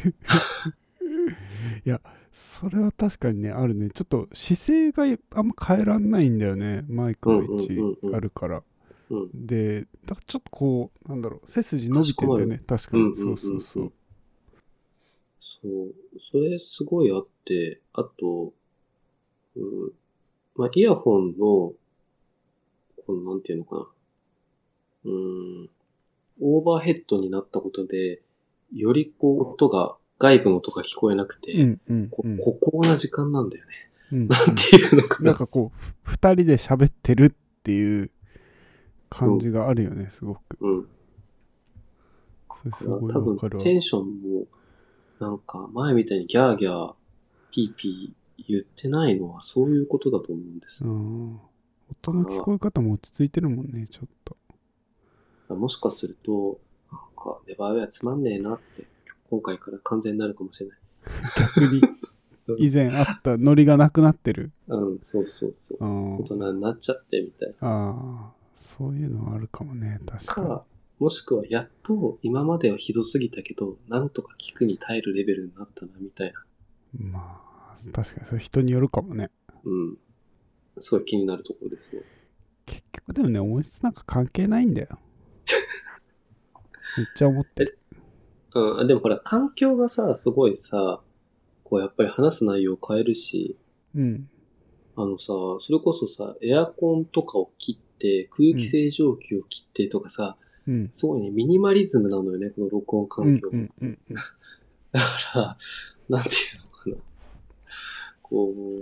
いやそれは確かにねあるね。ちょっと姿勢があんま変えらんないんだよね。マイクの位置んあるから。うん。でだからちょっとこうなんだろう背筋伸びてんだよね。確かに、そうそうそう。そう。それすごいあって、あと、うん、まあ、イヤホンの、このなんていうのかな。うん、オーバーヘッドになったことで、よりこう音が、外部の音が聞こえなくて、うんうんこうん孤高な時間なんだよね。うんなんていうのかな。なんかこうふ二人で喋ってるっていう感じがあるよねすごくうん。それすごいかるわテンションも、なんか前みたいにギャーギャー、ピーピー言ってないのはそういうことだと思うんですう。ん。音の聞こえ方も落ち着いてるもんね、ちょっと。もしかすると、なんか、ネバーウェアつまんねえなって、今回から完全になるかもしれない。逆に、以前あったノリがなくなってる。うん、そうそうそう。うん大。人になっちゃってみたいああ、そういうのはあるかもね、確な。かに。か、もしくはやっと今まではひどすぎたけど、なんとか聞くに耐えるレベルになったな、みたいな。まあ、確かにそれ人によるかもね。うん。すごい気になるところですね。結局でもね、音質なんか関係ないんだよ。めっちゃ思ってる。うん、あでもほら、環境がさ、すごいさ、こうやっぱり話す内容を変えるし、うん。あのさ、それこそさ、エアコンとかを切って、空気清浄機を切ってとかさ、うん。すごいね、ミニマリズムなのよね、この録音うん環境。うんうんうん。だから、なんていうのかな。こう、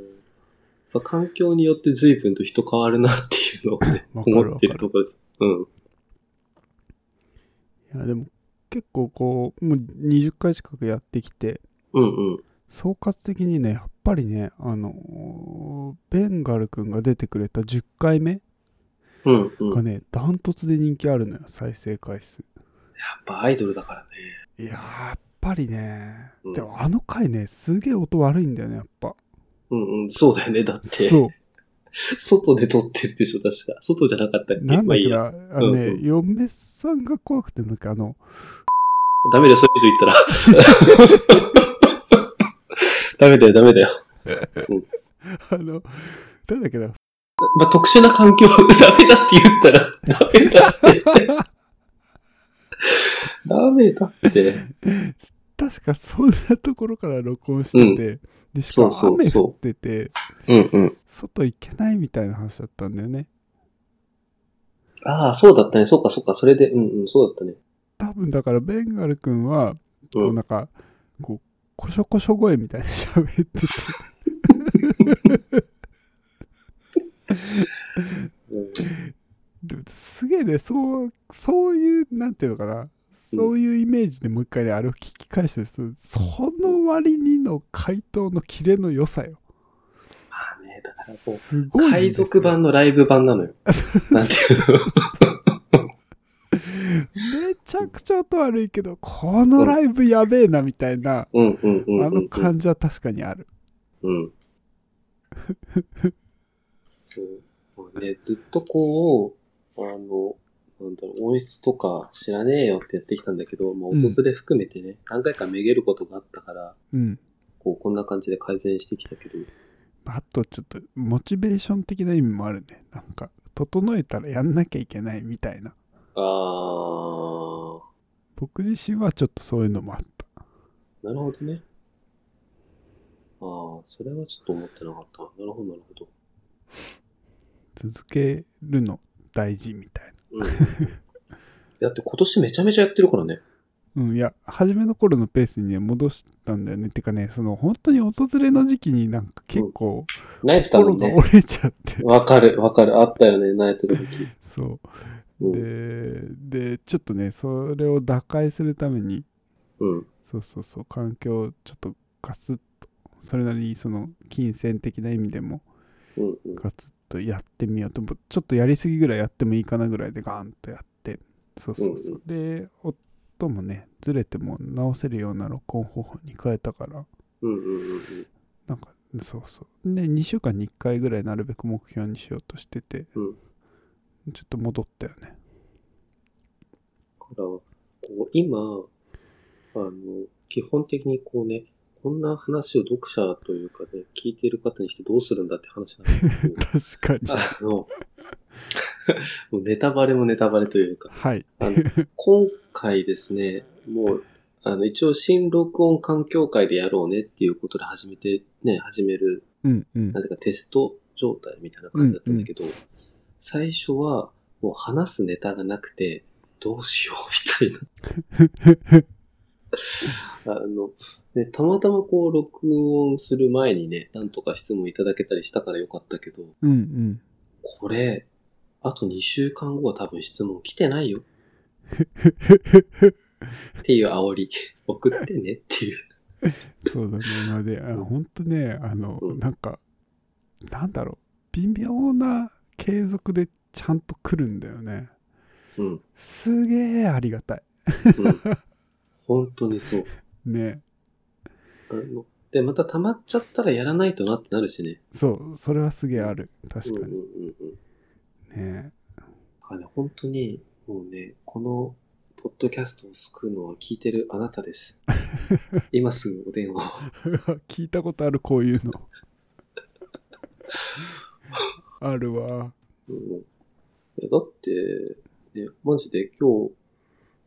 やっぱ環境によって随分と人変わるなっていうのをね、思ってるところです。うん。いや、でも結構こう、もう20回近くやってきて、うんうん。総括的にね、やっぱりね、あのーベンガル君が出てくれた10回目うんうん。やっがね、ダントツで人気あるのよ、再生回数。ぱアイドルだからね。いやっぱりね、うんでもあの回ね、すげえ音悪いんだよね、やっぱ。うんうん。そうだよね。だって、そう。外で撮ってるでしょ、確か。外じゃなかったっけ？なんだっけまああのね、うんうん嫁さんが怖くて、なんかあの、ダメだよ、それ以上言ったら。ダメだよ、ダメだよ。あの、なんだっけな、まあ、特殊な環境、ダメだって言ったら、ダメだって。ダメだって。確かそんなところから録音してて、で、しかもそうそうそう雨降ってて、うんうん。外行けないみたいな話だったんだよね。ああ、そうだったね。そうか、そうか。それで、うんうん、そうだったね。多分だからベンガル君は、こうなんか、こう、こしょこしょ声みたいに喋ってて、うんでもすげえね、そう、そういう、なんていうのかな、そういうイメージでもう一回ね、あれを聞き返してその割にの回答のキレの良さよ。まあね、だからもう、すごい。海賊版のライブ版なのよ。なんていうの。めちゃくちゃ音悪いけど、このライブやべえなみたいな、うんうんうんうん、うん。あの感じは確かにある。うん。そう。ね、ずっとこう、あの、なんだろう、音質とか知らねえよってやってきたんだけど、まあ、うん音れ含めてね、何回かめげることがあったから、うん。こう、こんな感じで改善してきたけど、あとちょっとモチベーション的な意味もあるね。なんか、整えたらやんなきゃいけないみたいな。あー、僕自身はちょっとそういうのもあった。なるほどね。あー、それはちょっと思ってなかった。なるほど、なるほど。続けるの大事みたいうん。だって今年めちゃめちゃやってるからね。な。うん、いや、初めの頃のペースにね、戻したんだよね。てかね、その、本当に訪れの時期になんか結構、慣れてたも心が。折れちゃって、わかる、わかる。あったよね、慣れてる時。そう。うん。で、で、ちょっとね、それを打開するために、うん。そうそうそう、環境をちょっとガツッと、それなりにその、金銭的な意味でも。ガツッとやってみようと、ちょっとやりすぎぐらいやってもいいかなぐらいでガーンとやって、そうそうそう。で、音もね、ずれても直せるような録音方法に変えたから、うんうんうんうん。なんか、そうそう。で、2週間に1回ぐらいなるべく目標にしようとしてて、うんちょっと戻ったよね。だから、こう今、あの、基本的にこうね、こんな話を読者というかね、聞いている方にしてどうするんだって話なんですけど、確かに。あの、もうネタバレもネタバレというか、はい。あの今回ですね、もう、あの、一応新録音環境会でやろうねっていうことで始めて、ね、始める、うんうんなん。ていうかテスト状態みたいな感じだったんだけど、最初はもう話すネタがなくて、どうしようみたいな。あの、ね、たまたまこう録音する前にね、なんとか質問いただけたりしたからよかったけど、うんうん。これ、あと2週間後は多分質問来てないよ っていう煽り。送ってねっていう。そうだねまあであうんほんとねあの、うんなんかなんだろう微妙な継続でちゃんと来るんだよねうん。うん。すげえありがたい本当にそう。ねあので、また溜まっちゃったらやらないとなってなるしね。そうそれはすげえある確かにうんうんうんうん。ねあね、本当に、もうね、この、ポッドキャストを救うのは聞いてるあなたです。今すぐお電話を。聞いたことあるこういうのあるわ。うん、いやだって、ね、マジで今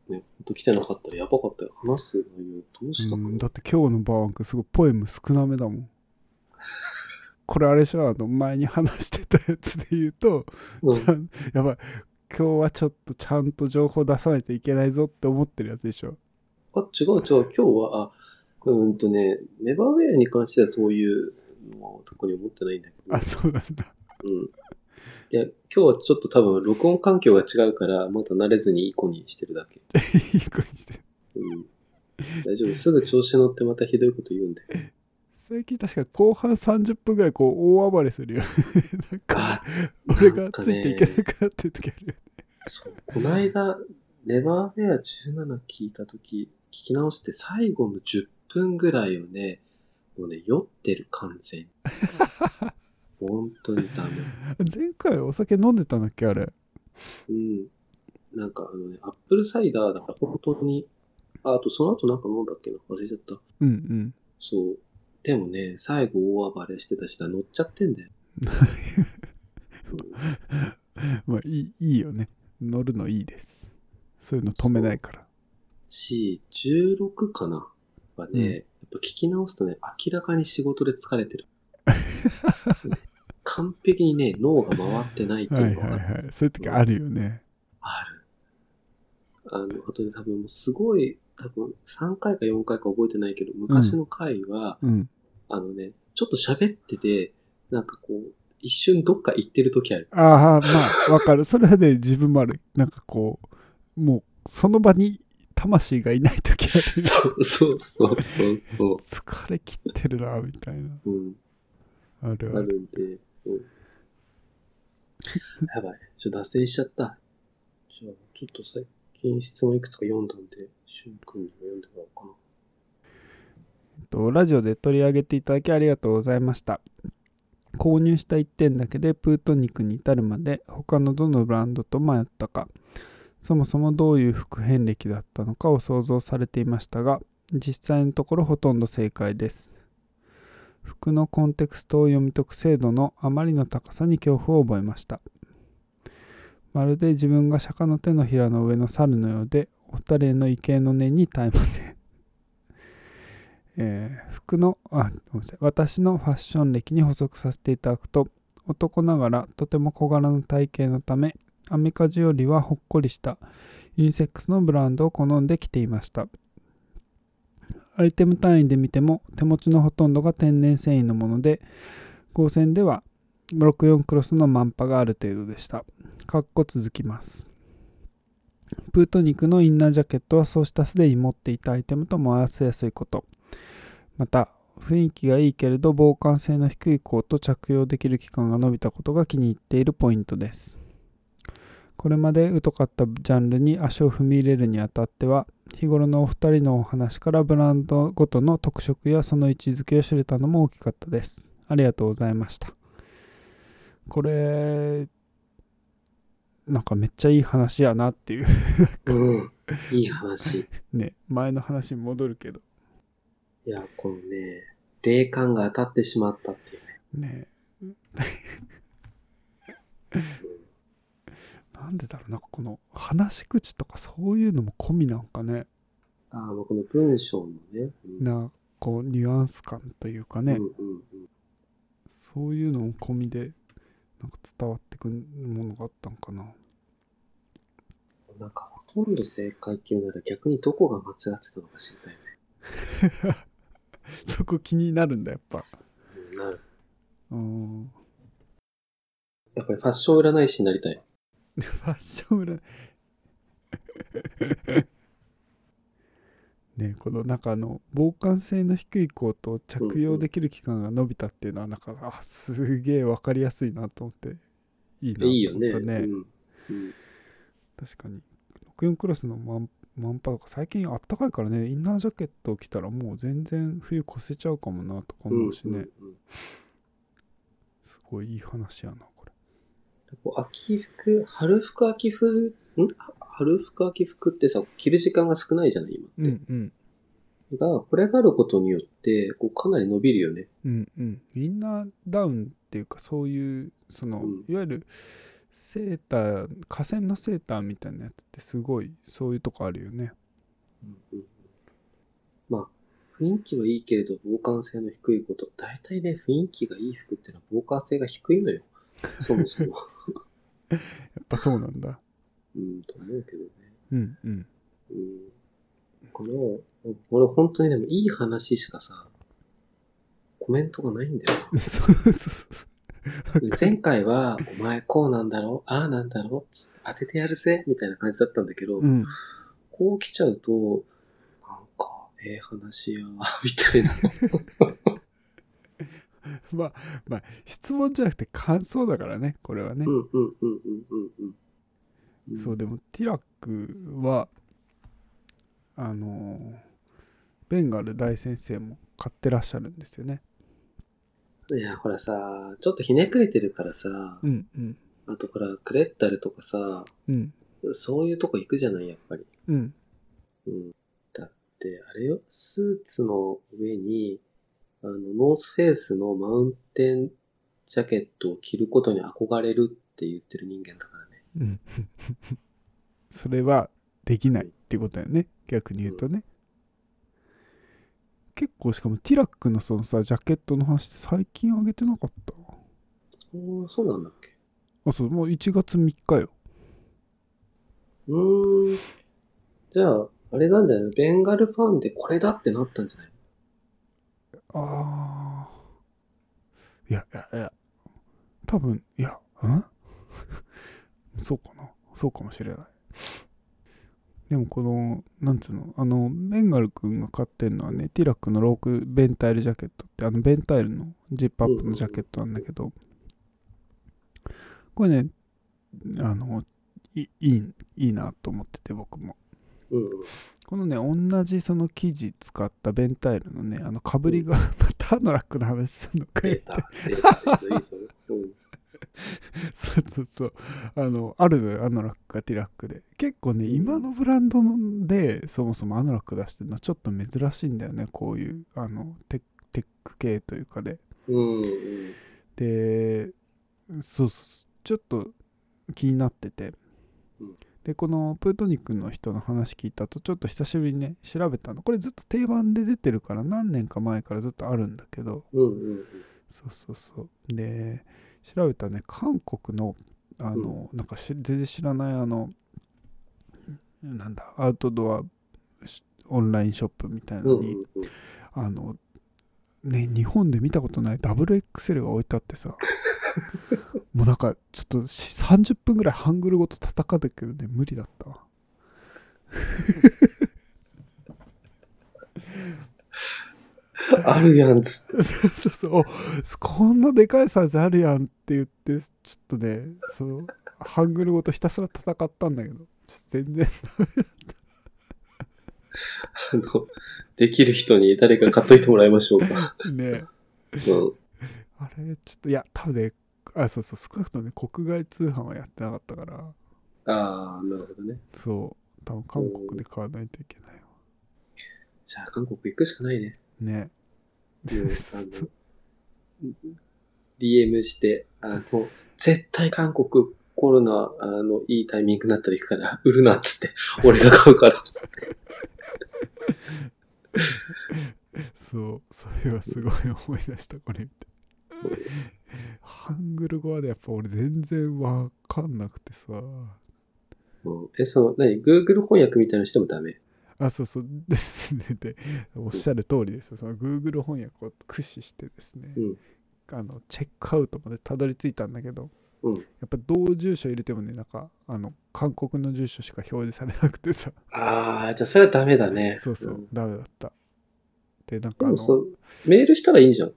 日、ね、ほんと来てなかったらやばかったよ。話す内容どうしたかな、うんだって今日のバーワンクすごいポエム少なめだもん。これあれでしょあの前に話してたやつで言うと、うん。やばい。今日はちょっとちゃんと情報出さないといけないぞって思ってるやつでしょ。あ、違う違う。今日は、あ、うんとね、ネバーウェアに関してはそういうのは特に思ってないんだけど。あそうなんだうん。いや、今日はちょっと多分録音環境が違うから、まだ慣れずにいい子にしてるだけ。いい子にしてうん。大丈夫？すぐ調子乗ってまたひどいこと言うんで。最近確か後半30分ぐらいこう大暴れするよ なんかあ、俺がついていけなくなってる時あるよそう。この間、ネバーウェア17聞いたとき、聞き直して最後の10分ぐらいをね、もうね、酔ってる完全に。本当にダメ。前回お酒飲んでたんだっけあれうん。なんかあのね、アップルサイダーだから本当に、あ、あとその後なんか飲んだっけな忘れちゃった。うんうんそう。でもね、最後大暴れしてたし、乗っちゃってんだよ。まあいいいいよね乗るのいいですそういうの止めないからし、16かなはね、うんやっぱ聞き直すとね、明らかに仕事で疲れてる。完璧にね、脳が回ってないってはいいうはいのがわかる。はいそういう時あるよねある。あの、あとね、多分もうすごい、多分3回か4回か覚えてないけど、昔の回は、うんあのね、ちょっと喋ってて、なんかこう、一瞬どっか行ってる時ある。ああまあわかるそれはね自分もあるなんかこうもうその場に魂がいない時あるそうそうそうそうそ 疲れ切ってるなみたいなう。うん。あるあるあるんで、うん。やばい。ちょっと脱線しちゃった。じゃあ、ちょっと最近質問いくつか読んだんで、しゅんくんにも読んでもらおうかな。とラジオで取り上げていただきありがとうございました購入した1点だけでプートニクに至るまで他のどのブランドと迷ったかそもそもどういう副遍歴だったのかを想像されていましたが実際のところほとんど正解です服のコンテクストを読み解く精度のあまりの高さに恐怖を覚えました。まるで自分が釈迦の手のひらの上の猿のようでお二人の意見の念に耐えません。えー服のあごめんなさい。私のファッション歴に補足させていただくと男ながらとても小柄な体型のためアメカジよりはほっこりしたユニセックスのブランドを好んで着ていました。アイテム単位で見ても手持ちのほとんどが天然繊維のもので合成では64クロスのマンパがある程度でした。かっこ続きます。プートニクのインナージャケットはそうしたすでに持っていたアイテムとも合わせやすいこと。また雰囲気がいいけれど防寒性の低いコート着用できる期間が伸びたことが気に入っているポイントです。これまで疎かったジャンルに足を踏み入れるにあたっては日頃のお二人のお話からブランドごとの特色やその位置づけを知れたのも大きかったですありがとうございましたこれなんかめっちゃいい話やなっていううん。いい話。ね前の話に戻るけどいや、このね、霊感が当たってしまったっていうね。ねなんでだろうなんかこの話し口とかそういうのも込みなんかねああ、まあこの文章のね。うんなこうニュアンス感というかね、うんうんうん。そういうのも込みでなんか伝わってくるものがあったんかななんかほとんど正解っていうなら逆にどこが間違ってたのか知りたいね。そこ気になるんだやっぱうん、なる。うんやっぱりファッション占い師になりたい。ファッション裏ねこの中の防寒性の低いコートを着用できる期間が伸びたっていうのはなんかあすげえ分かりやすいなと思って。いいなといいよね。思ったね。うん。うん。確かに。64クロスのマンマンパとか最近あったかいからね。インナージャケットを着たらもう全然冬越せちゃうかもなとか思うしね、うんうんうん。すごいいい話やなこう秋服、春服、秋服、ん？春服、秋服ってさ、着る時間が少ないじゃない、今って。うんうんが、これがあることによって、こうかなり伸びるよね。うんうんインナーダウンっていうかそういうその、うんいわゆるセーター河川のセーターみたいなやつってすごいそういうとこあるよねうんうんうんまあ、雰囲気はいいけれど、防寒性の低いこと。大体ね、雰囲気がいい服ってのは防寒性が低いのよ。そもそも。やっぱそうなんだうん、と思うけどね。うんうんうん。この、俺本当にでもいい話しかさ、コメントがないんだよな。そうそうそう前回は、お前こうなんだろああなんだろつって当ててやるぜみたいな感じだったんだけど、うんこう来ちゃうと、なんか、ええ話や、みたいな。まあまあ質問じゃなくて感想だからねこれはね、うんうんうんうんうんうん。そうでもティラックはあのベンガル大先生も買ってらっしゃるんですよねいや、ほらさ、ちょっとひねくれてるからさ、うんうんあとほら、クレッタルとかさ、うんそういうとこ行くじゃない、やっぱり。うんうん。だって、あれよ、スーツの上に、あの、ノースフェイスのマウンテンジャケットを着ることに憧れるって言ってる人間だからね。うん。それはできないってことだよね逆に言うとね、結構しかもティラックのそのさジャケットの話って最近あげてなかった？おーそうなんだっけ。あそうもう1月3日よ。うーん。じゃあ、あれなんだよね。ベンガルファンでこれだってなったんじゃないああいやいやいや。多分いやん？そうかな。そうかもしれない。でもこのなんつうの？あのベンガル君が買ってるのはねティラックのロークベンタイルジャケットってあのベンタイルのジップアップのジャケットなんだけどこれねあのいいいいいなと思ってて僕も。このね同じその生地使ったベンタイルのねあのかぶりがまたのラックの話するのかいいぞ、いいぞ。うん。そうそうそう。あのあるのよアノラックがティラックで。結構ね今のブランドでそもそもアノラック出してるのはちょっと珍しいんだよねこういうあのテテック系というかで。うんうん。でそうそう。ちょっと気になってて。うんでこのプートニクの人の話聞いたとちょっと久しぶりにね調べたの。これずっと定番で出てるから何年か前からずっとあるんだけど。うんうんそうそうそう。で調べたらね韓国のあの、なんかし全然知らないあのなんだアウトドアしオンラインショップみたいなうん。うのに、んうんうん。あのね日本で見たことない WXL が置いてあってさ もうなんかちょっとし30分ぐらいハングルごと叩かれたけどね無理だったわあるやんつって。そうそうそうおこんなでかいサイズあるやんって言ってちょっとねそうハングルごとひたすら戦ったんだけど全然あの、できる人に誰か買っといてもらいましょうか。ねうん。あれちょっといや多分ねあそうそう少なくともね国外通販はやってなかったからああ、なるほどね。そう多分韓国で買わないといけないわじゃあ韓国行くしかないね。ね DM して、あの、絶対韓国コロナ、あの、いいタイミングになったら行くから、売るなっつって、俺が買うからっつって。そうそれはすごい思い出したこれ見て ハングル語はねやっぱ俺全然わかんなくてさうんえ、その、何 ?Google 翻訳みたいなのしてもダメ？あそうそう ですねでおっしゃる通りですよその Google 翻訳を駆使してですね、うんあのチェックアウトまでたどり着いたんだけどうん。やっぱどう住所入れてもねなんかあの韓国の住所しか表示されなくてさああ、じゃあそれはダメだね。そうそう、んダメだったでなんでかあのメールしたらいいんじゃん。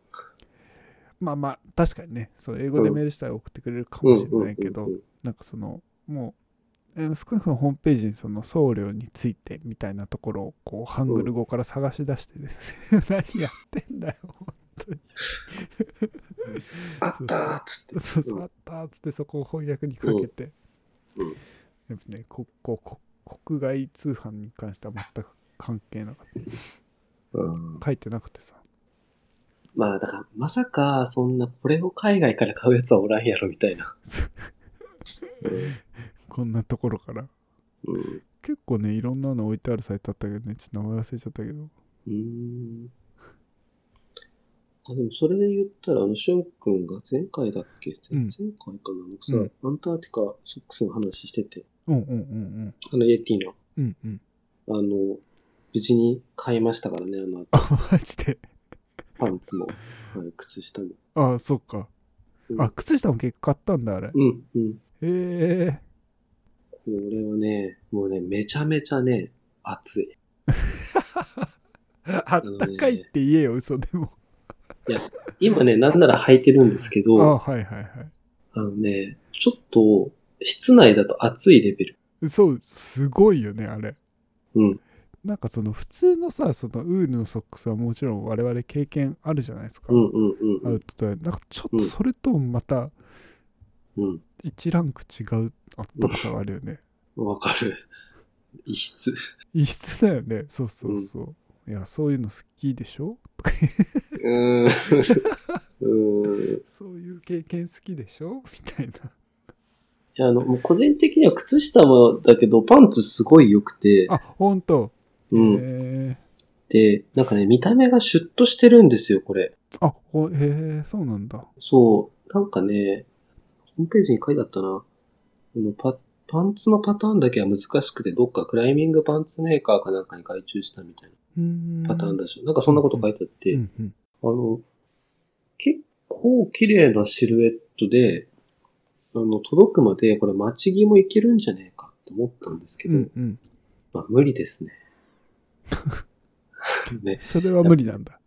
まあまあ確かにねそう英語でメールしたら送ってくれるかもしれないけど、なんかそのもうえー少なくともホームページにその送料についてみたいなところをこうハングル語から探し出してですね、何やってんだよ本当に。あったーっつって。そうそうあったーっつってそこを翻訳にかけて、うん。やっぱねこここ国外通販に関しては全く関係なかっうん。た書いてなくてさまあだから、まさか、そんな、これを海外から買うやつはおらんやろ、みたいな。こんなところから。うん。うん結構ねいろんなの置いてあるサイトあったけどねちょっと名前忘れちゃったけど。うーん。あ、でもそれで言ったら、あの、しゅんくんが前回だっけ？前うん。前回かな？あのさ、アンターティカソックスの話してて、うんうんうんあの、イエティの、うんうん。うんあの、無事に買いましたからね、あの、あマジでパンツも、はい、靴下も。あそっかうんあ靴下も結構買ったんだあれうん、うん。ええこれはね、もうね、めちゃめちゃね、暑い。あったかいって言えよ嘘でも今ね、なんなら履いてるんですけど、あはいはいはいあのね、ちょっと、室内だと暑いレベル。そうすごいよねあれうん。なんかその普通のさそのウールのソックスはもちろん我々経験あるじゃないですか、うんうんうんアウトドア。なんかちょっとそれともまたうん。一ランク違うあったかさがあるよね。うん。わかる。異質。異質だよね。そうそうそう、いやそういうの好きでしょ？うーん。そういう経験好きでしょ？みたいな。や、あの、もう個人的には靴下もだけど、パンツすごい良くて、あほんとうん。で、なんかね、見た目がシュッとしてるんですよ、これ。あほへえそうなんだそう。なんかね、ホームページに書いてあったな。このパパンツのパターンだけは難しくて、どっかクライミングパンツメーカーかなんかに外注したみたいなパターンだし、なんかそんなこと書いてあって、うんうんあの、結構綺麗なシルエットで、あの、届くまでこれ待ち着もいけるんじゃねえかって思ったんですけど、うんうんまあ無理ですね。ねそれは無理なんだ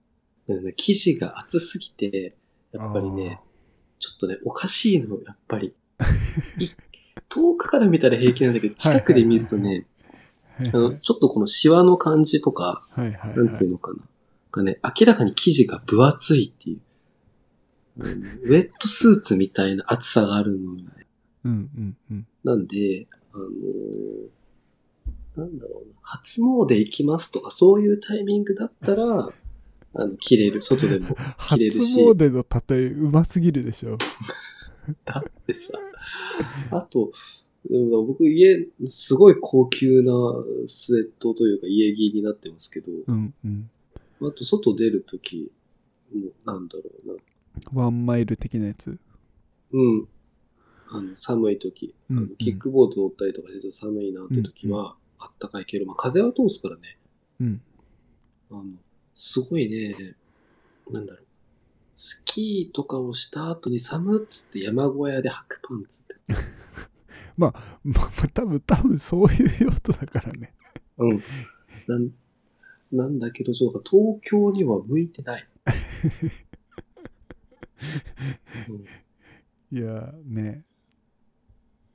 生地が厚すぎて、やっぱりね、ちょっとね、おかしいの、やっぱり。い遠くから見たら平気なんだけど、近くで見るとね、あの、ちょっとこのシワの感じとか、なんはいていうのかな。がね、明らかに生地が分厚いっていう。うんウェットスーツみたいな厚さがあるのよね。うんうんうんなんで、あのーなんだろうな、初詣行きますとか、そういうタイミングだったら、あの、着れる、外でも 初着れるし。詣の例えうますぎるでしょ。だってさ、あと、うん僕家、すごい高級なスウェットというか家着になってますけど、うんうん。あと外出るとき、なんだろうな、ワンマイル的なやつ。うん。あの、寒い時、あのうん。うんキックボード乗ったりとかして寒いなって時は、あったかいけど、まあ風は通すからね。うんあの、すごいね、なんだろう。スキーとかをした後に寒っつって山小屋で履くパンツって。まあまあ多分多分そういう用途だからねうん。なん、なんだけど、そうか、東京には向いてない。うんいやね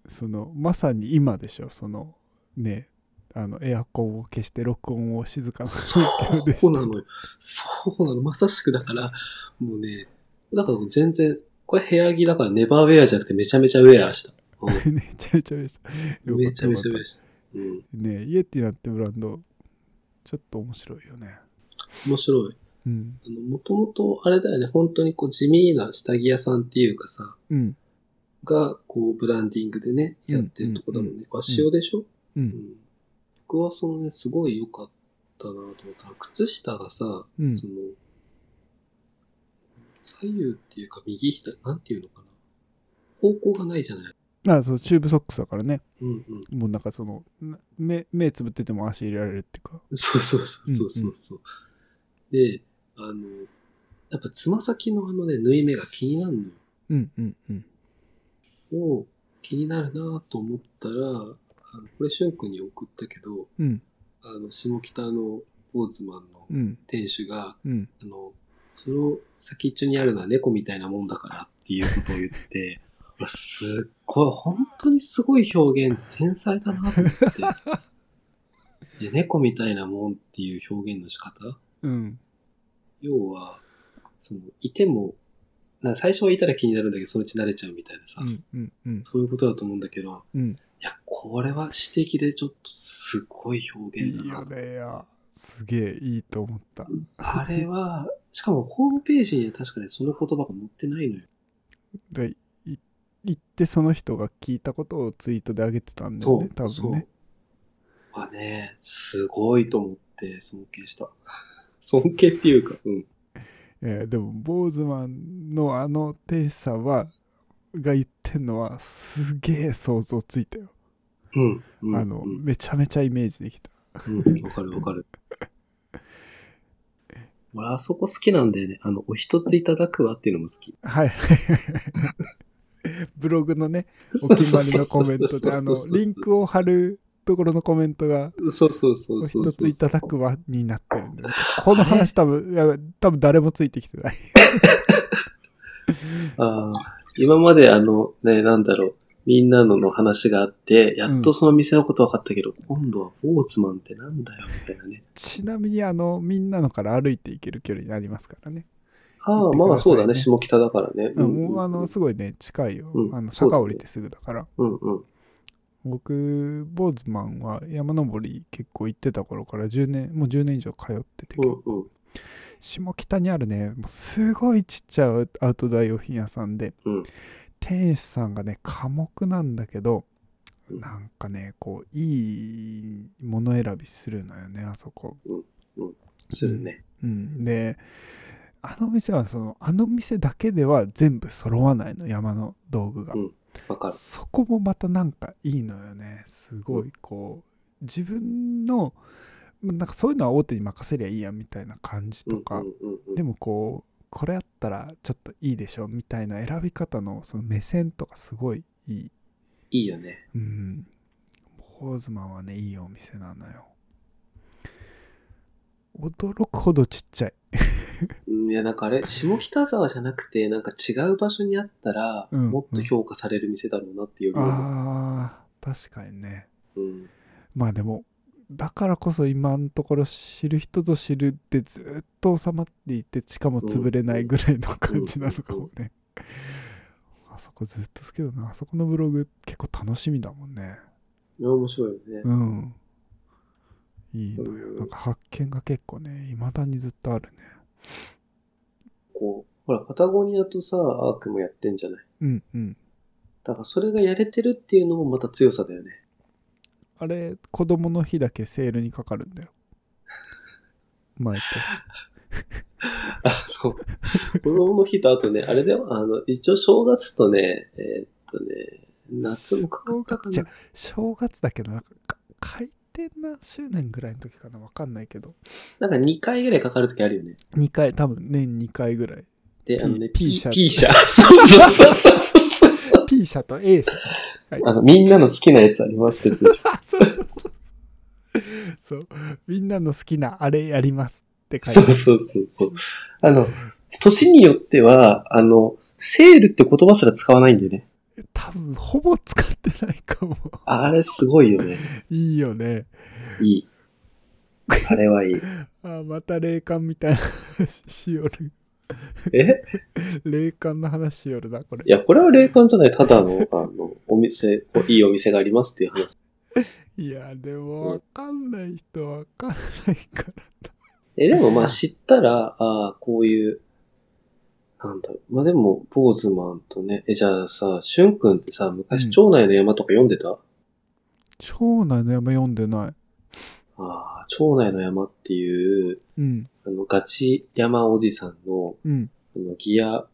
そのまさに今でしょそのねあのエアコンを消して録音を静かなそうなのよ。そうなの。まさしくだから、もうね、だから全然、これ部屋着だからネバーウェアじゃなくてめちゃめちゃウェアした。うんめちゃめちゃめちゃよかめちゃめちゃウェアした。うん。ねイエティなんてブランドちょっと面白いよね面白い。うんもともと、あれだよね、本当にこう地味な下着屋さんっていうかさ、うんが、こう、ブランディングでね、うんやってるとこだもんね。うん和塩でしょ、ううんん、僕はそのね、すごい良かったなと思った。ら、靴下がさ、うん。その、左右っていうか右左、なんていうのかな。方向がないじゃない。まあそうチューブソックスだからね。うんうん。もうなんかそのな目目つぶってても足入れられるっていうか。そうそうそうそうそうそう、で、あの、やっぱつま先のあのね、縫い目が気になるのよ。うんうんうん。を気になるなと思ったら、あのこれ、しゅんくんに送ったけど、うん。あの、下北のオーズマンのうん。店主が、うん。あの、その先っちょにあるのは猫みたいなもんだからっていうことを言って、俺すっごい、本当にすごい表現、天才だなと思って。いや猫みたいなもんっていう表現の仕方？うん。要は、その、いても、な最初はいたら気になるんだけど、そのうち慣れちゃうみたいなさ、うんうんうん。そういうことだと思うんだけど、うんいや、これは詩的でちょっとすごい表いい現だなよねいやすげえいいと思ったあれは、しかもホームページには確かにその言葉が載ってないのよ。でい行ってその人が聞いたことをツイートで上げてたんだよね多分ねそう。あね、すごいと思って尊敬した。尊敬っていうか、うん。えーでも坊主マンのあの店主さんはが言ってんのはすげえ想像ついたよ、うん。うん、あのうん、めちゃめちゃイメージできたうんわかるわかる。俺、あそこ好きなんだよね。あの、お一ついただくわっていうのも好き。はい ブログのねお決まりのコメントであのリンクを。を貼るところのコメントがそうそうそおう。一ついただくわになってるんだこの話多分いや多分誰もついてきてない ああ、今まであの、ね、なんだろう。みんなのの話があって、やっとその店のこと分かったけど、今度はボーツマンってなんだよ、みたいなね。ちなみにあのみんなのから歩いていける距離になりますからねああ、ねまあそうだね。下北だからね。うん、もうあのすごいね近いよ、うんあの坂降りてすぐだからうんうん。僕坊主マンは山登り結構行ってた頃から10年もう10年以上通ってて、うんうん。下北にあるねもうすごいちっちゃいアウトドア用品屋さんで、うん店主さんがね寡黙なんだけどうん。なんかねこういいもの選びするのよねあそこ。するね。うん。であの店はそのあの店だけでは全部揃わないの山の道具が、うん。わかる。そこもまたなんかいいのよね。すごいこう自分のなんかそういうのは大手に任せりゃいいやみたいな感じとか、うんうんうん、でもこうこれあったらちょっといいでしょみたいな選び方のその目線とかすごいいいいいよね。うんホーズマンはねいいお店なのよ驚くほどちっちゃいうんいや、なんかあれ、下北沢じゃなくて、なんか違う場所にあったら、うんもっと評価される店だろうなっていうよりも。あー確かにねうん。まあでもだからこそ今のところ知る人ぞ知るってずっと収まっていてしかも潰れないぐらいの感じなのかもね。あそこずっと好きだな。あそこのブログ結構楽しみだもんね。いや、面白いよね。うん。いいのよ。うん。なんか発見が結構ね未だにずっとあるね。こう、ほら、パタゴニアとさ、アークもやってんじゃない？うんうん。だからそれがやれてるっていうのもまた強さだよね。あれ子供の日だけセールにかかるんだよ。毎年。あの、子供の日とあとね、あれだよ、あの、一応正月とね、えーっとね、夏もかかったかじゃな。正月だけどなんかか開店何周年ぐらいの時かな。わかんないけど。なんか2回ぐらいかかるときあるよね。2回多分年2回ぐらい。で、あのね、P 社 P 社。そうそうそうそうそう P 社と A 社あの、みんなの好きなやつありますってそう。みんなの好きなあれやりますって書いてそう。そう。そう。そう。あの、年によっては、あの、セールって言葉すら使わないんだよね。多分ほぼ使ってないかもあれすごいよね。いいよねいい。あれはいい。あまた霊感みたいな話しよるえ霊感の話しよるなこれいや、これは霊感じゃない。ただの、あの、お店、いいお店がありますっていう。話。いやでもわかんない人はわかんないから え、でもまあ知ったら、ああ、こういう、なんだろう。まあでも、ポーズマンとね、え、じゃあさ、しゅんくんってさ、昔、うん。町内の山とか読んでた、町内の山読んでない。ああ、町内の山っていう、うん。あの、ガチ山おじさんの、うん。あの、ギア、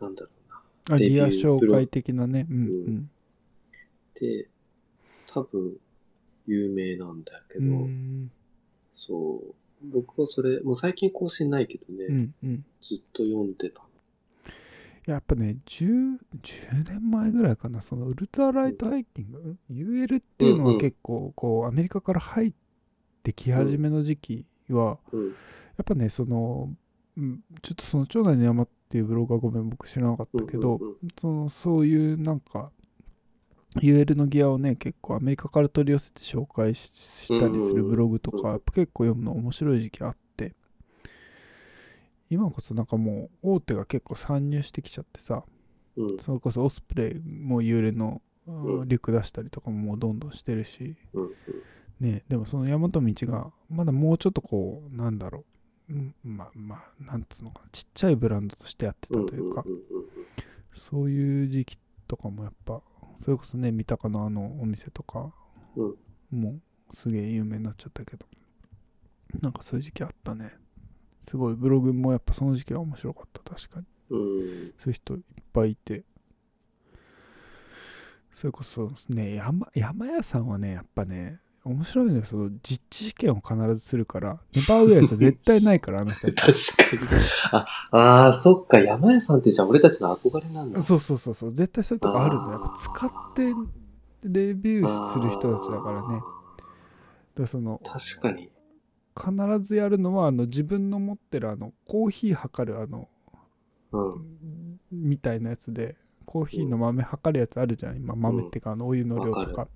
なんだろうな。あギア紹介的なね。うん。うん。で、多分、有名なんだけうど、んそう。僕はそれ、もう最近更新ないけどね、うんうんずっと読んでた。いやっぱね 10, 10年前ぐらいかなそのウルトラライトハイキング、ん UL っていうのうんうんが結構こうアメリカから入ってき始めの時期は、うん。やっぱねそのうんちょっとその町内の山っていうブログはごめん僕知らなかったけど、うんうんうんそのそういうなんか UL のギアをね結構アメリカから取り寄せて紹介ししたりするブログとうんか結構読むの面白い時期あって。今こそなんかもう大手が結構参入してきちゃってさうん。それこそオスプレイも UL のリュック出したりとかももうどんどんしてるし。ねでもその山と道がまだもうちょっとこうなんだろう。うんまあまあなんつうのかな。ちっちゃいブランドとしてやってたというか。そういう時期とかもやっぱそれこそね三鷹のあのお店とかうん。もうすげえ有名になっちゃったけど。なんかそういう時期あったね。すごいブログもやっぱその時期は面白かった確かに。うん。そういう人いっぱいいて。それこそね山山屋さんはねやっぱね面白いのよその実地試験を必ずするからネバーウェアじゃ絶対ないからあの人たち 確かに。あ、あーそっか、山屋さんってじゃあ俺たちの憧れなんだ。そうそうそうそう絶対そういうとこあるのあーやっぱ使ってレビューする人たちだからねだからその確かに。必ずやるのはあの自分の持ってるあのコーヒー測るあのうん。みたいなやつでコーヒーの豆測るやつあるじゃん今豆っていうかあのお湯の量とか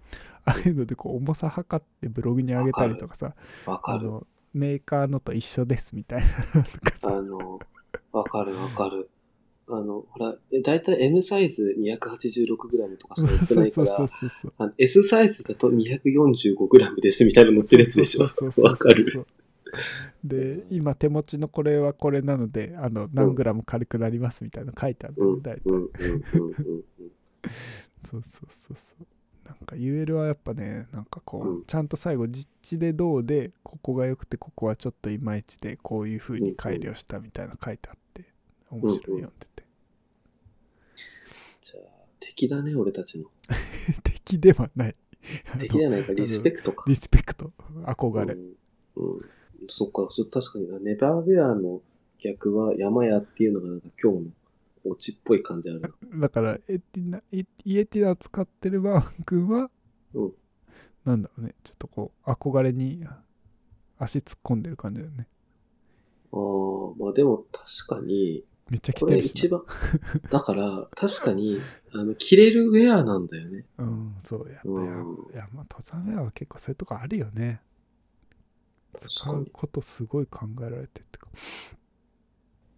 ああいうのでこう重さ測ってブログに上げたりとかさわかる。あのメーカーのと一緒ですみたいなのとかさ。あの、わかるわかる。あの、ほら、えだいたい M サイズ 286g とかしか売ってないからそうそう、そうそう S サイズだと 245g ですみたいなの載ってるやつでしょ？わかる。で今手持ちのこれはこれなのであの何グラム軽くなりますみたいなの書いてあるんだうん、よね大体うん、うん、うん、うん。そうそうそうそうなんか UL はやっぱねなんかこう、うんちゃんと最後実地でどうでここが良くてここはちょっといまいちでこういう風に改良したみたいなの書いてあって面白い読んでてじゃあ、敵だね、俺たちの。敵ではない敵じゃないか、リスペクトか。リスペクト憧れ、うん。うん。そっか、そ確かにな。ネバーウェアの逆は山屋っていうのがなんか今日のオチっぽい感じあるな。だからエティナイイエティナ使ってるバーン君は、うん。なんだろうね。ちょっとこう憧れに足突っ込んでる感じだよね。ああ、まあでも確かに、めっちゃ着こてる。し一番、だから確かに、あの、着れるウェアなんだよね。うんそうやっぱうん。やいやまあ登山ウェアは結構そういうとこあるよね。使うことすごい考えられてるってか。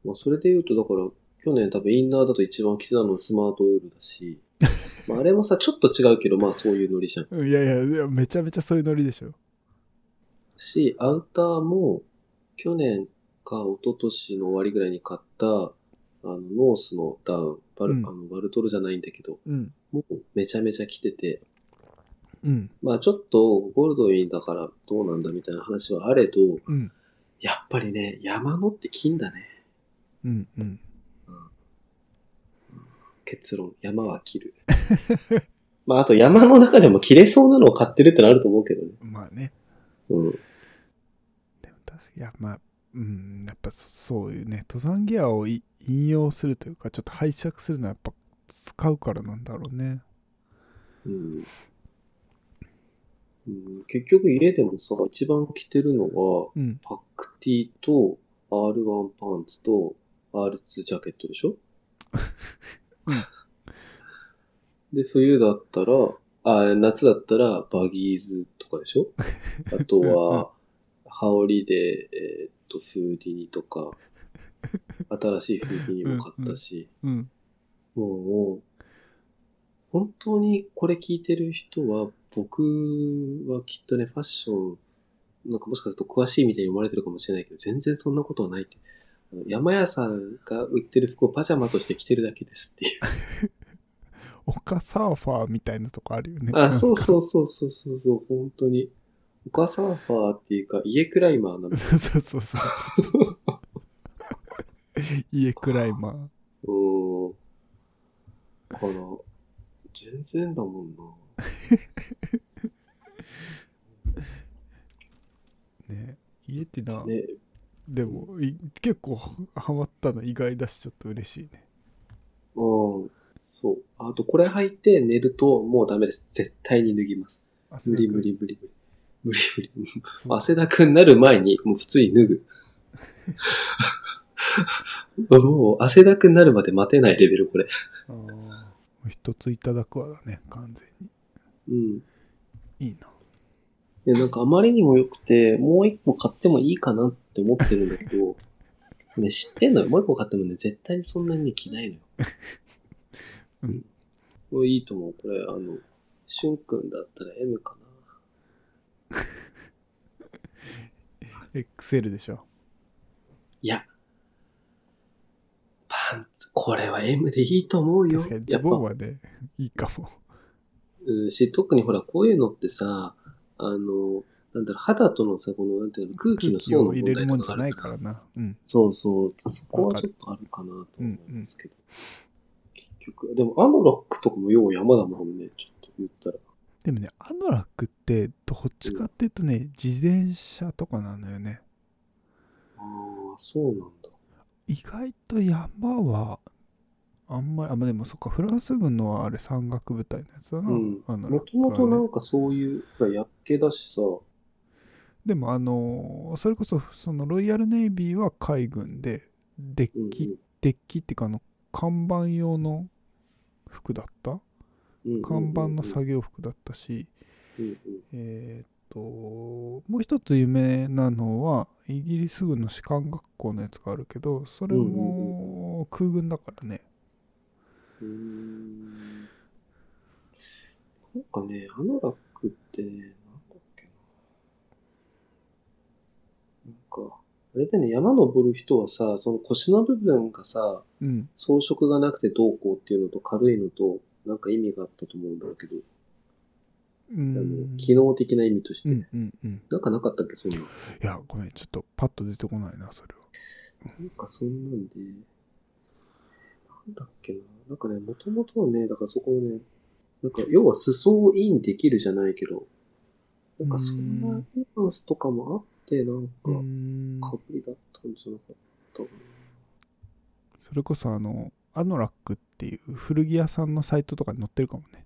まあそれで言うと、だから、去年多分インナーだと一番着てたのはスマートウールだし、まああれもさ、ちょっと違うけど、まあそういうノリじゃん。うんいやいやいやめちゃめちゃそういうノリでしょ。し、アウターも、去年か一昨年の終わりぐらいに買った、あの、ノースのダウン、バル、うん。あのバルトルじゃないんだけど、うん。もうめちゃめちゃ着てて、うん。まあちょっとゴールドウィンだからどうなんだみたいな話はあれど、うん。やっぱりね、山のって金だね。うんうん結論、山は切る。まああと山の中でも切れそうなのを買ってるってのあると思うけどね。まあねうん。でも確かいやまあうんやっぱそういうね登山ギアをい引用するというかちょっと拝借するのはやっぱ使うからなんだろうねうん。うん、結局家でもさ、一番着てるのは、うんパック T と R1 パンツと R2 ジャケットでしょ？で、冬だったら、あ、夏だったらバギーズとかでしょ？あとは、羽織で、えーっと、フーディニとか、新しいフーディニも買ったし、うんもう、本当にこれ聞いてる人は、僕はきっとね、ファッション、なんかもしかすると詳しいみたいに思われてるかもしれないけど、全然そんなことはないって。山屋さんが売ってる服をパジャマとして着てるだけですっていう。丘サーファーみたいなとこあるよねあ、そうそうそうそうそうそう、本当に。丘サーファーっていうか、家クライマーなの。そうそうそうそう家クライマーうーん。から、全然だもんな。ね家ってな、ね、でもい結構ハマったの意外だしちょっと嬉しいねそう。あと、これ履いて寝るともうダメです。絶対に脱ぎます。汗無理無理無理無理。無理無理。汗だくになる前に、もう普通に脱ぐ。もう汗だくになるまで待てないレベル、これ。一ついただくわだね、完全うん。に。いいな。で、なんかあまりにも良くて、もう一個買ってもいいかなって思ってるんだけど、ね、知ってんのよ。もう一個買ってもね、絶対にそんなに着ないのよ。うん。これいいと思う。これ、あの、しゅんくんだったら M かな。XL でしょ。いや。パンツ、これは M でいいと思うよ。確かにズやっぱボンはね、いいかも。うん、し、特にほら、こういうのってさ、あの、なんだろう、肌とのさ、この、なんていうの、空気空の層の気を入れ問題るもんじゃないからな。うん。そうそう。そこはちょっとあるかなと思うんですけど。結局、でもアノラックとかもよう山だもんね、ちょっと言ったら。でもね、アノラックって、どっちかっていうとね、自転車とかなのよね。ああ、そうなんだ。意外と山は、あんまり、あ、まあ、でもそっか、フランス軍のはあれ山岳部隊のやつだな。もともとなんかそういう、やっけだしさ、でもあのそれこそそのロイヤルネイビーは海軍でデうんッキ、デッキっていうかあの看板用の服だった？うん、看板のさ、作業服だったし、うんうん。えーっともう一つ有名なのはイギリス軍の士官学校のやつがあるけどそれも空軍だからね。うーんなんかね、アノラックってね、なんだっけな。なんか、あれだね、山登る人はさ、その腰の部分がさ、うん。装飾がなくてどうこうっていうのと軽いのと、なんか意味があったと思うんだけど、うん。機能的な意味として。うんうんうん。なんかなかったっけ、そんな。いやごめんちょっとパッと出てこないなそれは。なんかそんなんで、なんだっけな。なんかね、もともとはね、だからそこをね、なんか要は裾をインできるじゃないけど、なんかそんなニュアンスとかもあって、なんかかぶりだったんじゃなかったかな。それこそあのアノラックっていう古着屋さんのサイトとかに載ってるかもね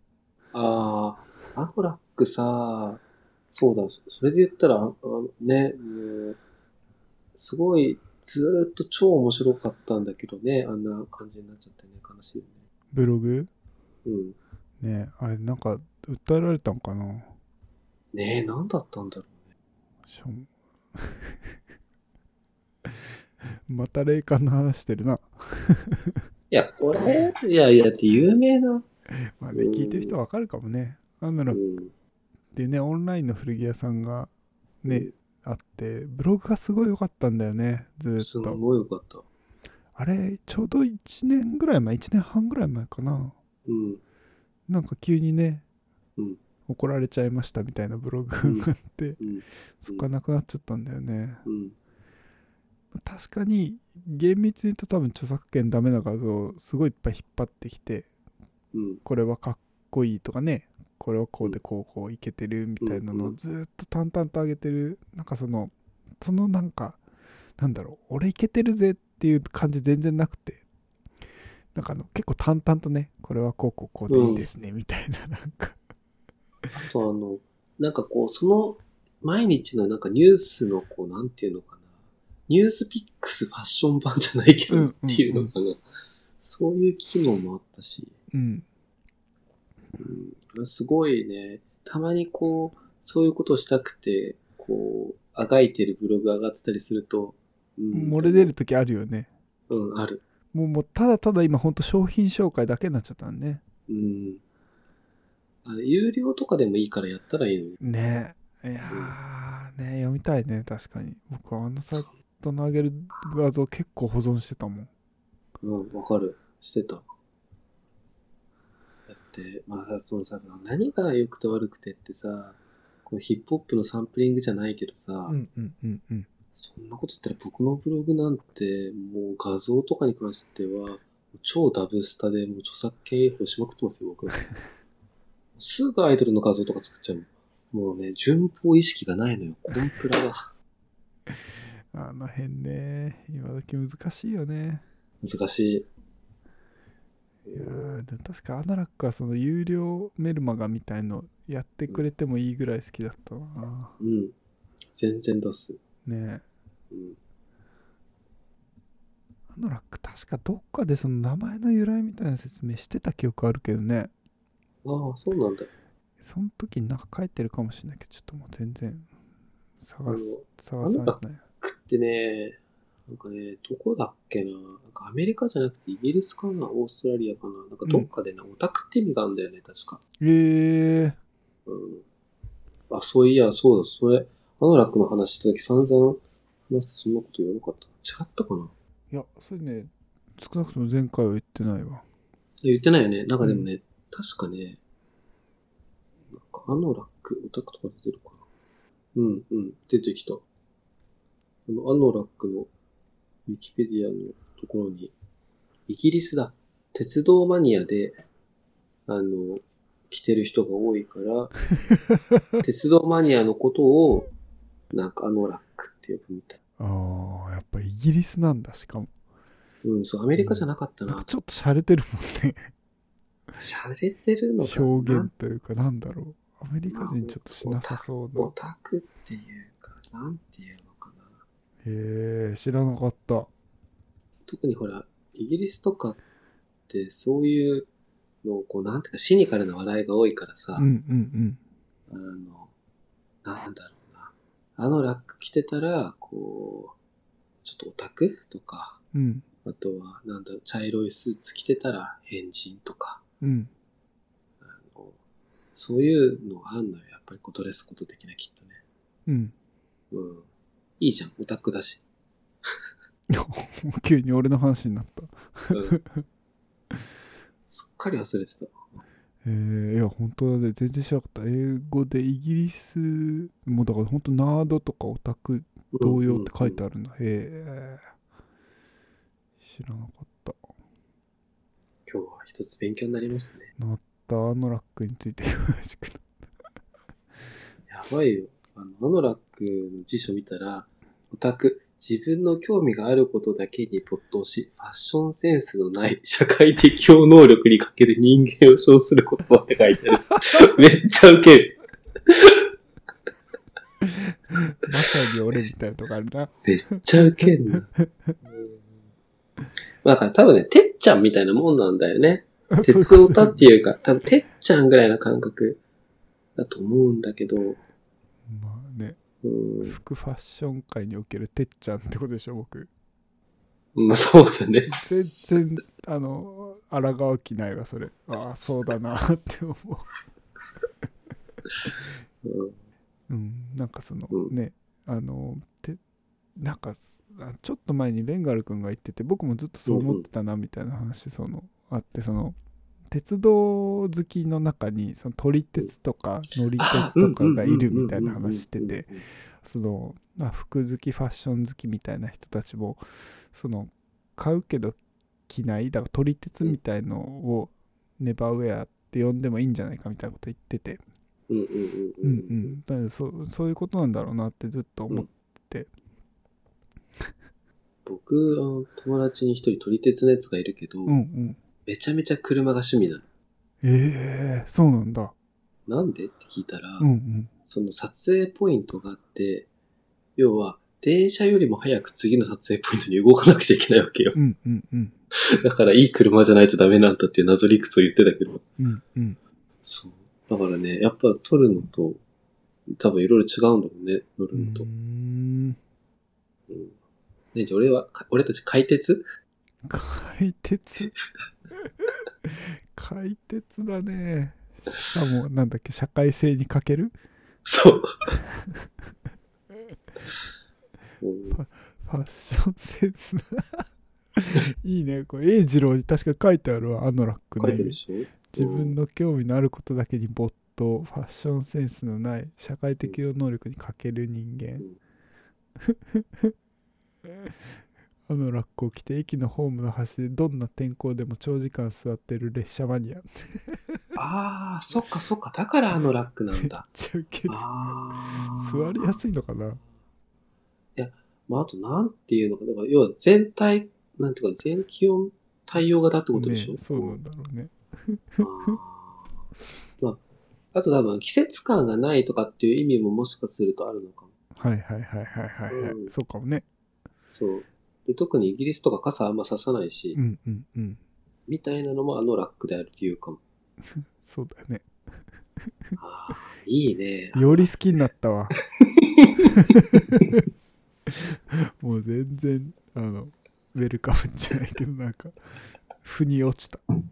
ああ、アノラックさ、そうだ、そそれで言ったら、ああのね、もう、すごい、ずーっと超面白かったんだけどね、あんな感じになっちゃってね、悲しいよね。ブログ？うん。ねあれなんか訴えられたんかな？ねえ、なんだったんだろうね。しょん また霊感の話してるな。いや、これ、いやいや、だって有名な。まあね、うん聞いてる人わかるかもね。アノラックうん。ってね、オンラインの古着屋さんがね、あって、ブログがすごい良かったんだよね、ずっと。ごいよかった。あれ、ちょうど1年ぐらい前、1年半ぐらい前かな。うん。なんか急にね、うん怒られちゃいましたみたいなブログうんがあって、うん。そこがなくなっちゃったんだよね。うん。確かに厳密に言うと多分著作権ダメな画像をすごいいっぱい引っ張ってきてうん。これはかっこいいとかねこれはこうでこうこういけてるみたいなのをずーっと淡々と上げてる。なんかそのそのなんかなんだろう俺いけてるぜっていう感じ全然なくて。なんかあの結構淡々とねこれはこうこうこうでいいですねみたいななんか。あとあの、なんかこう、その、毎日のなんかニュースのこう、なんていうのかな。ニュースピックスファッション版じゃないけど、っていうのかな。そういう機能もあったし。うんうん、すごいね、たまにこう、そういうことをしたくて、こう、あがいてるブログ上がってたりすると、うん、漏れ出る時あるよねうん、ある。もうもうただただ今ほんと商品紹介だけになっちゃったんねうん。あ有料とかでもいいからやったらいいのに。ねいやーね読みたいね確かに僕はあのサイトの上げる画像結構保存してたもんうん、わかる。してた。て、まあ、そのさ、何が良くて悪くてってさ、このヒップホップのサンプリングじゃないけどさ、うんうんうんうんそんなこと言ったら僕のブログなんて、もう画像とかに関しては、超ダブスタでもう著作権違反しまくってますよ、僕。すぐアイドルの画像とか作っちゃう。もうね、順法意識がないのよ。コンプラが。あの辺ね今時難しいよね難しい。確かアナラックはその有料メルマガみたいのやってくれてもいいぐらい好きだったなうん。全然出す。ねえうん。アナラック確かどっかでその名前の由来みたいな説明してた記憶あるけどねああ、そうなんだ。その時になんか書いてるかもしれないけどちょっともう全然探す探されないクってね、なんかね、どこだっけな？なんかアメリカじゃなくてイギリスかな、オーストラリアかな？なんかどっかでね、オタクって意味があるんだよね、確か。ええうん。あ、そういや、そうだ、それ、アノラックの話した時散々話してそんなこと言わなかった。違ったかな？いやそれね少なくとも前回は言ってないわ言ってないよね。なんかでもね、確かね、なんかアノラック、オタクとか出てるかな？うん、うん、出てきた。あの、アノラックのウィキペディアのところに、イギリスだ。鉄道マニアで、あの、来てる人が多いから、鉄道マニアのことを、なんかアノラックって呼ぶみたい。ああやっぱイギリスなんだしかもうん、そう、アメリカじゃなかったななんか。ちょっと洒落てるもんね洒落てるのかな？表現というかなんだろうアメリカ人ちょっとしなさそうなオタクっていうか、なんていうの？へえ知らなかった特にほら、イギリスとかってそういうのをこう、なんていうかシニカルな笑いが多いからさ、うんうんあの、なんだろうな。あのラック着てたら、こう、ちょっとオタクとか、うんうんあとは、なんだろう、茶色いスーツ着てたら変人とか、うんあのそういうのがあんのよ。やっぱりこうドレスコード的なきっとね。うんうん。いいじゃん、オタクだし。急に俺の話になった。うん。すっかり忘れてた。えー、いや本当だね。全然知らなかった。英語でイギリスもうだから本当ナードとかオタク同様って書いてあるんだ、へえ知らなかった。今日は一つ勉強になりましたね。ナッターノラックについて詳しくなやばいよ。あの、アノラックの辞書見たら、オタク、自分の興味があることだけに没頭し、ファッションセンスのない社会適応能力に欠ける人間を称する言葉って書いてある。めっちゃウケる。まさに俺みたいなとこあるなめっちゃウケんな。だから多分ね、てっちゃんみたいなもんなんだよね。鉄オタっていうか、多分てっちゃんぐらいの感覚だと思うんだけど、服ファッション界におけるてっちゃんってことでしょ僕。まあそうだね。全然あの抗う気ないわそれ。ああそうだなって思う。うん。うん、なんかその、うん。ねあのてなんかちょっと前にベンガル君が言ってて僕もずっとそう思ってたなみたいな話そのあってその鉄道好きの中にその撮り鉄とか乗り鉄とかがいるみたいな話しててその、まあ、服好きファッション好きみたいな人たちもその買うけど着ないだから撮り鉄みたいのをネバーウェアって呼んでもいいんじゃないかみたいなこと言っててうんうんそうそういうことなんだろうなってずっと思って、僕、あの友達に一人撮り鉄のやつがいるけど、うん、うんめちゃめちゃ車が趣味なの。ええそうなんだなんで？って聞いたら、うんうんその撮影ポイントがあって、要は、電車よりも早く次の撮影ポイントに動かなくちゃいけないわけよ。うんうんうんだからいい車じゃないとダメなんだっていう謎理屈を言ってたけど。うんうんそう。だからね、やっぱ撮るのと、多分いろいろ違うんだろうね、乗うるのと。ーんうん。ね、じゃあ俺は、か俺たち快鉄？快鉄？快鉄だね。しかもなんだっけ社会性に欠ける？そう。うんファッションセンス。な いいね。これ英二郎に確か書いてあるわあのラックね自分の興味のあることだけに没頭。ファッションセンスのない社会的応能力に欠ける人間あのラックを着て駅のホームの端でどんな天候でも長時間座ってる列車マニアああ、そっかそっか。だからあのラックなんだ。ちゃウケるああ。座りやすいのかな？いや、まあ、あと、なんていうのか。だから、要は全体、なんていうか、全気温対応型ってことでしょ、ねそうなんだろうねまあ、あと多分季節感がないとかっていう意味ももしかするとあるのかも。はいはいはいはいはい、はいうんそうかもねそう。で特にイギリスとか傘あんまささないし、うんうんうん。みたいなのもあのラックである理由かも。そうだよね。ああ、いいね。より好きになったわ。もう全然あのウェルカムじゃないけどなんか腑に落ちた。うん。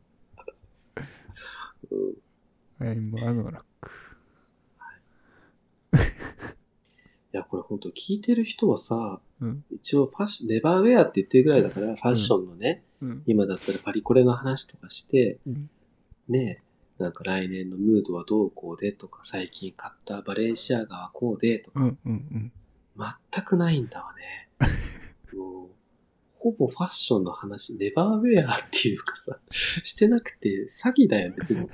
はいもうあのラック。いや、これ本当聞いてる人はさ、うん一応ファッション、ネバーウェアって言ってるぐらいだから、ファッションのね、うん今だったらパリコレの話とかして、うんねえ、なんか来年のムードはどうこうでとか、最近買ったバレンシアガはこうでとか、うんうん全くないんだわね。もう、ほぼファッションの話、ネバーウェアっていうかさ、してなくて詐欺だよね。でも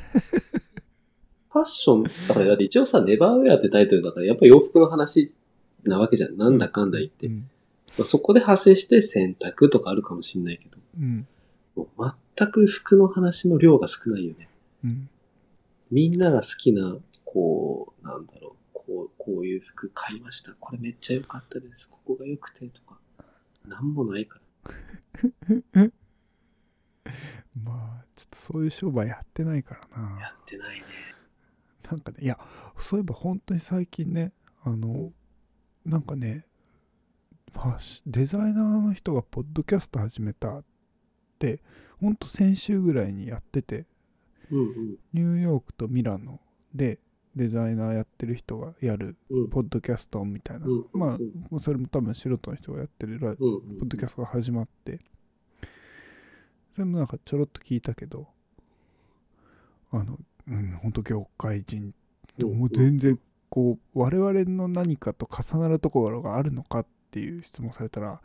ファッション、だから一応さ、ネバーウェアってタイトルだから、やっぱり洋服の話なわけじゃん。なんだかんだ言って。うんまあそこで派生して洗濯とかあるかもしんないけど、うんもう全く服の話の量が少ないよね。うんみんなが好きな、こう、なんだろう、こう、こういう服買いました。これめっちゃ良かったです。ここが良くてとか。なんもないから。まあちょっとそういう商売やってないからなやってないね。なんかねいやそういえば本当に最近ねあのなんかねデザイナーの人がポッドキャスト始めたってほんと先週ぐらいにやっててうんニューヨークとミラノでデザイナーやってる人がやるうん。うん。ポッドキャストみたいな、うんまうんあそれも多分素人の人がやってる。ポッドキャストが始まってそれもなんかちょろっと聞いたけどあのうんほんと業界人もう全然こう我々の何かと重なるところがあるのかっていう質問されたら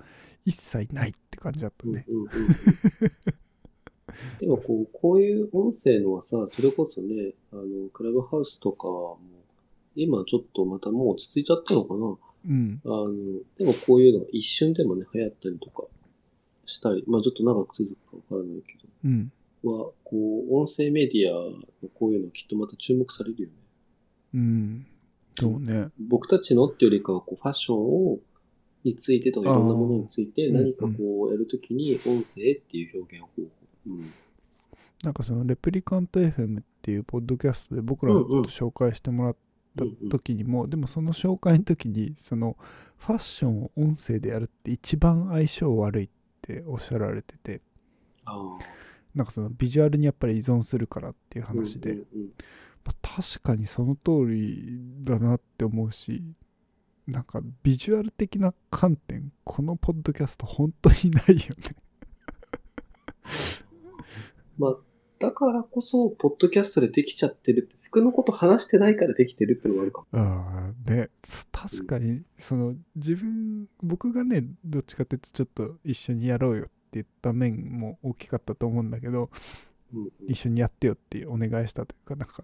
一切ないって感じだったね。うんうんうん。でもこう、こういう音声のはさ、それこそね、あの、クラブハウスとかも、今ちょっとまたもう落ち着いちゃったのかな。うん。あの、でもこういうのが一瞬でもね、流行ったりとかしたり、まあちょっと長く続くかわからないけうん。ど、は、こう、音声メディアのこういうのきっとまた注目されるよね。うん。そうね。僕たちのってよりかは、こう、ファッションを、についてとかいろんなものについて何かこうやるときに音声っていう表現方法。うん。なんかそのレプリカント FM っていうポッドキャストで僕らがちょっと紹介してもらったうんうん時にも、でもその紹介の時にそのファッションを音声でやるって一番相性悪いっておっしゃられてて。なんかそのビジュアルにやっぱり依存するからっていう話で、うんうんうんまあ確かにその通りだなって思うしなんかビジュアル的な観点このポッドキャスト本当にないよね まあ、だからこそ、ポッドキャストでできちゃってるって、服のこと話してないからできてるってのがあるかも。ああねつ確かにその自分僕がねどっちかっていうとちょっと一緒にやろうよって言った面も大きかったと思うんだけどうんうん一緒にやってよってお願いしたというかなんか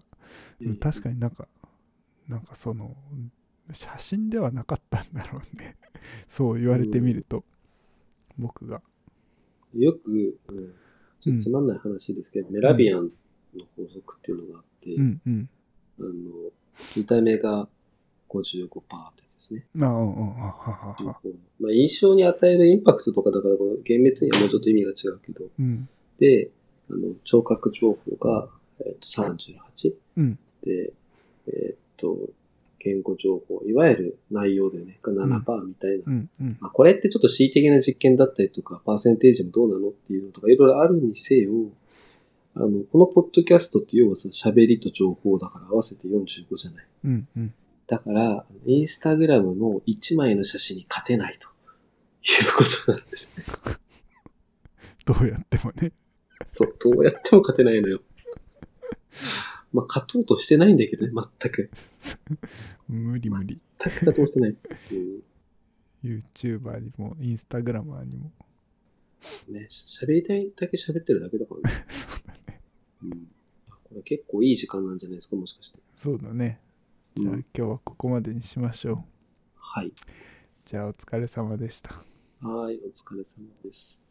うん確かに。になんかなんかその写真ではなかったんだろうね。そう言われてみると、僕が。よく、うん、ちょっとつまんない話ですけど、メラビアンの法則っていうのがあって、うん。うんあの、見た目が55%ってですね。まあうんうんははは。はまあ、印象に与えるインパクトとかだから、これ厳密にはもうちょっと意味が違うけど、うん。で、あの、聴覚情報が、えっと38。うん。で、えっと、言語情報、いわゆる内容でね、が7%みたいな。うんうんあ、これってちょっと恣意的な実験だったりとか、パーセンテージもどうなのっていうのとか、いろいろあるにせよ、あの、このポッドキャストって要はさ、喋りと情報だから合わせて45じゃない。うんうんだから、インスタグラムの1枚の写真に勝てないということなんですね。どうやってもねそう、どうやっても勝てないのよ。まあ、勝とうとしてないんだけどね、全く。無理無理全く勝とうとしてないです。うん、YouTuber にもインスタグラマーにもね、喋りたいだけ喋ってるだけだからね。そうだねうん、これ結構いい時間なんじゃないですか、もしかして。そうだねじゃあうん今日はここまでにしましょうはい。じゃあお疲れ様でしたはい、お疲れ様です。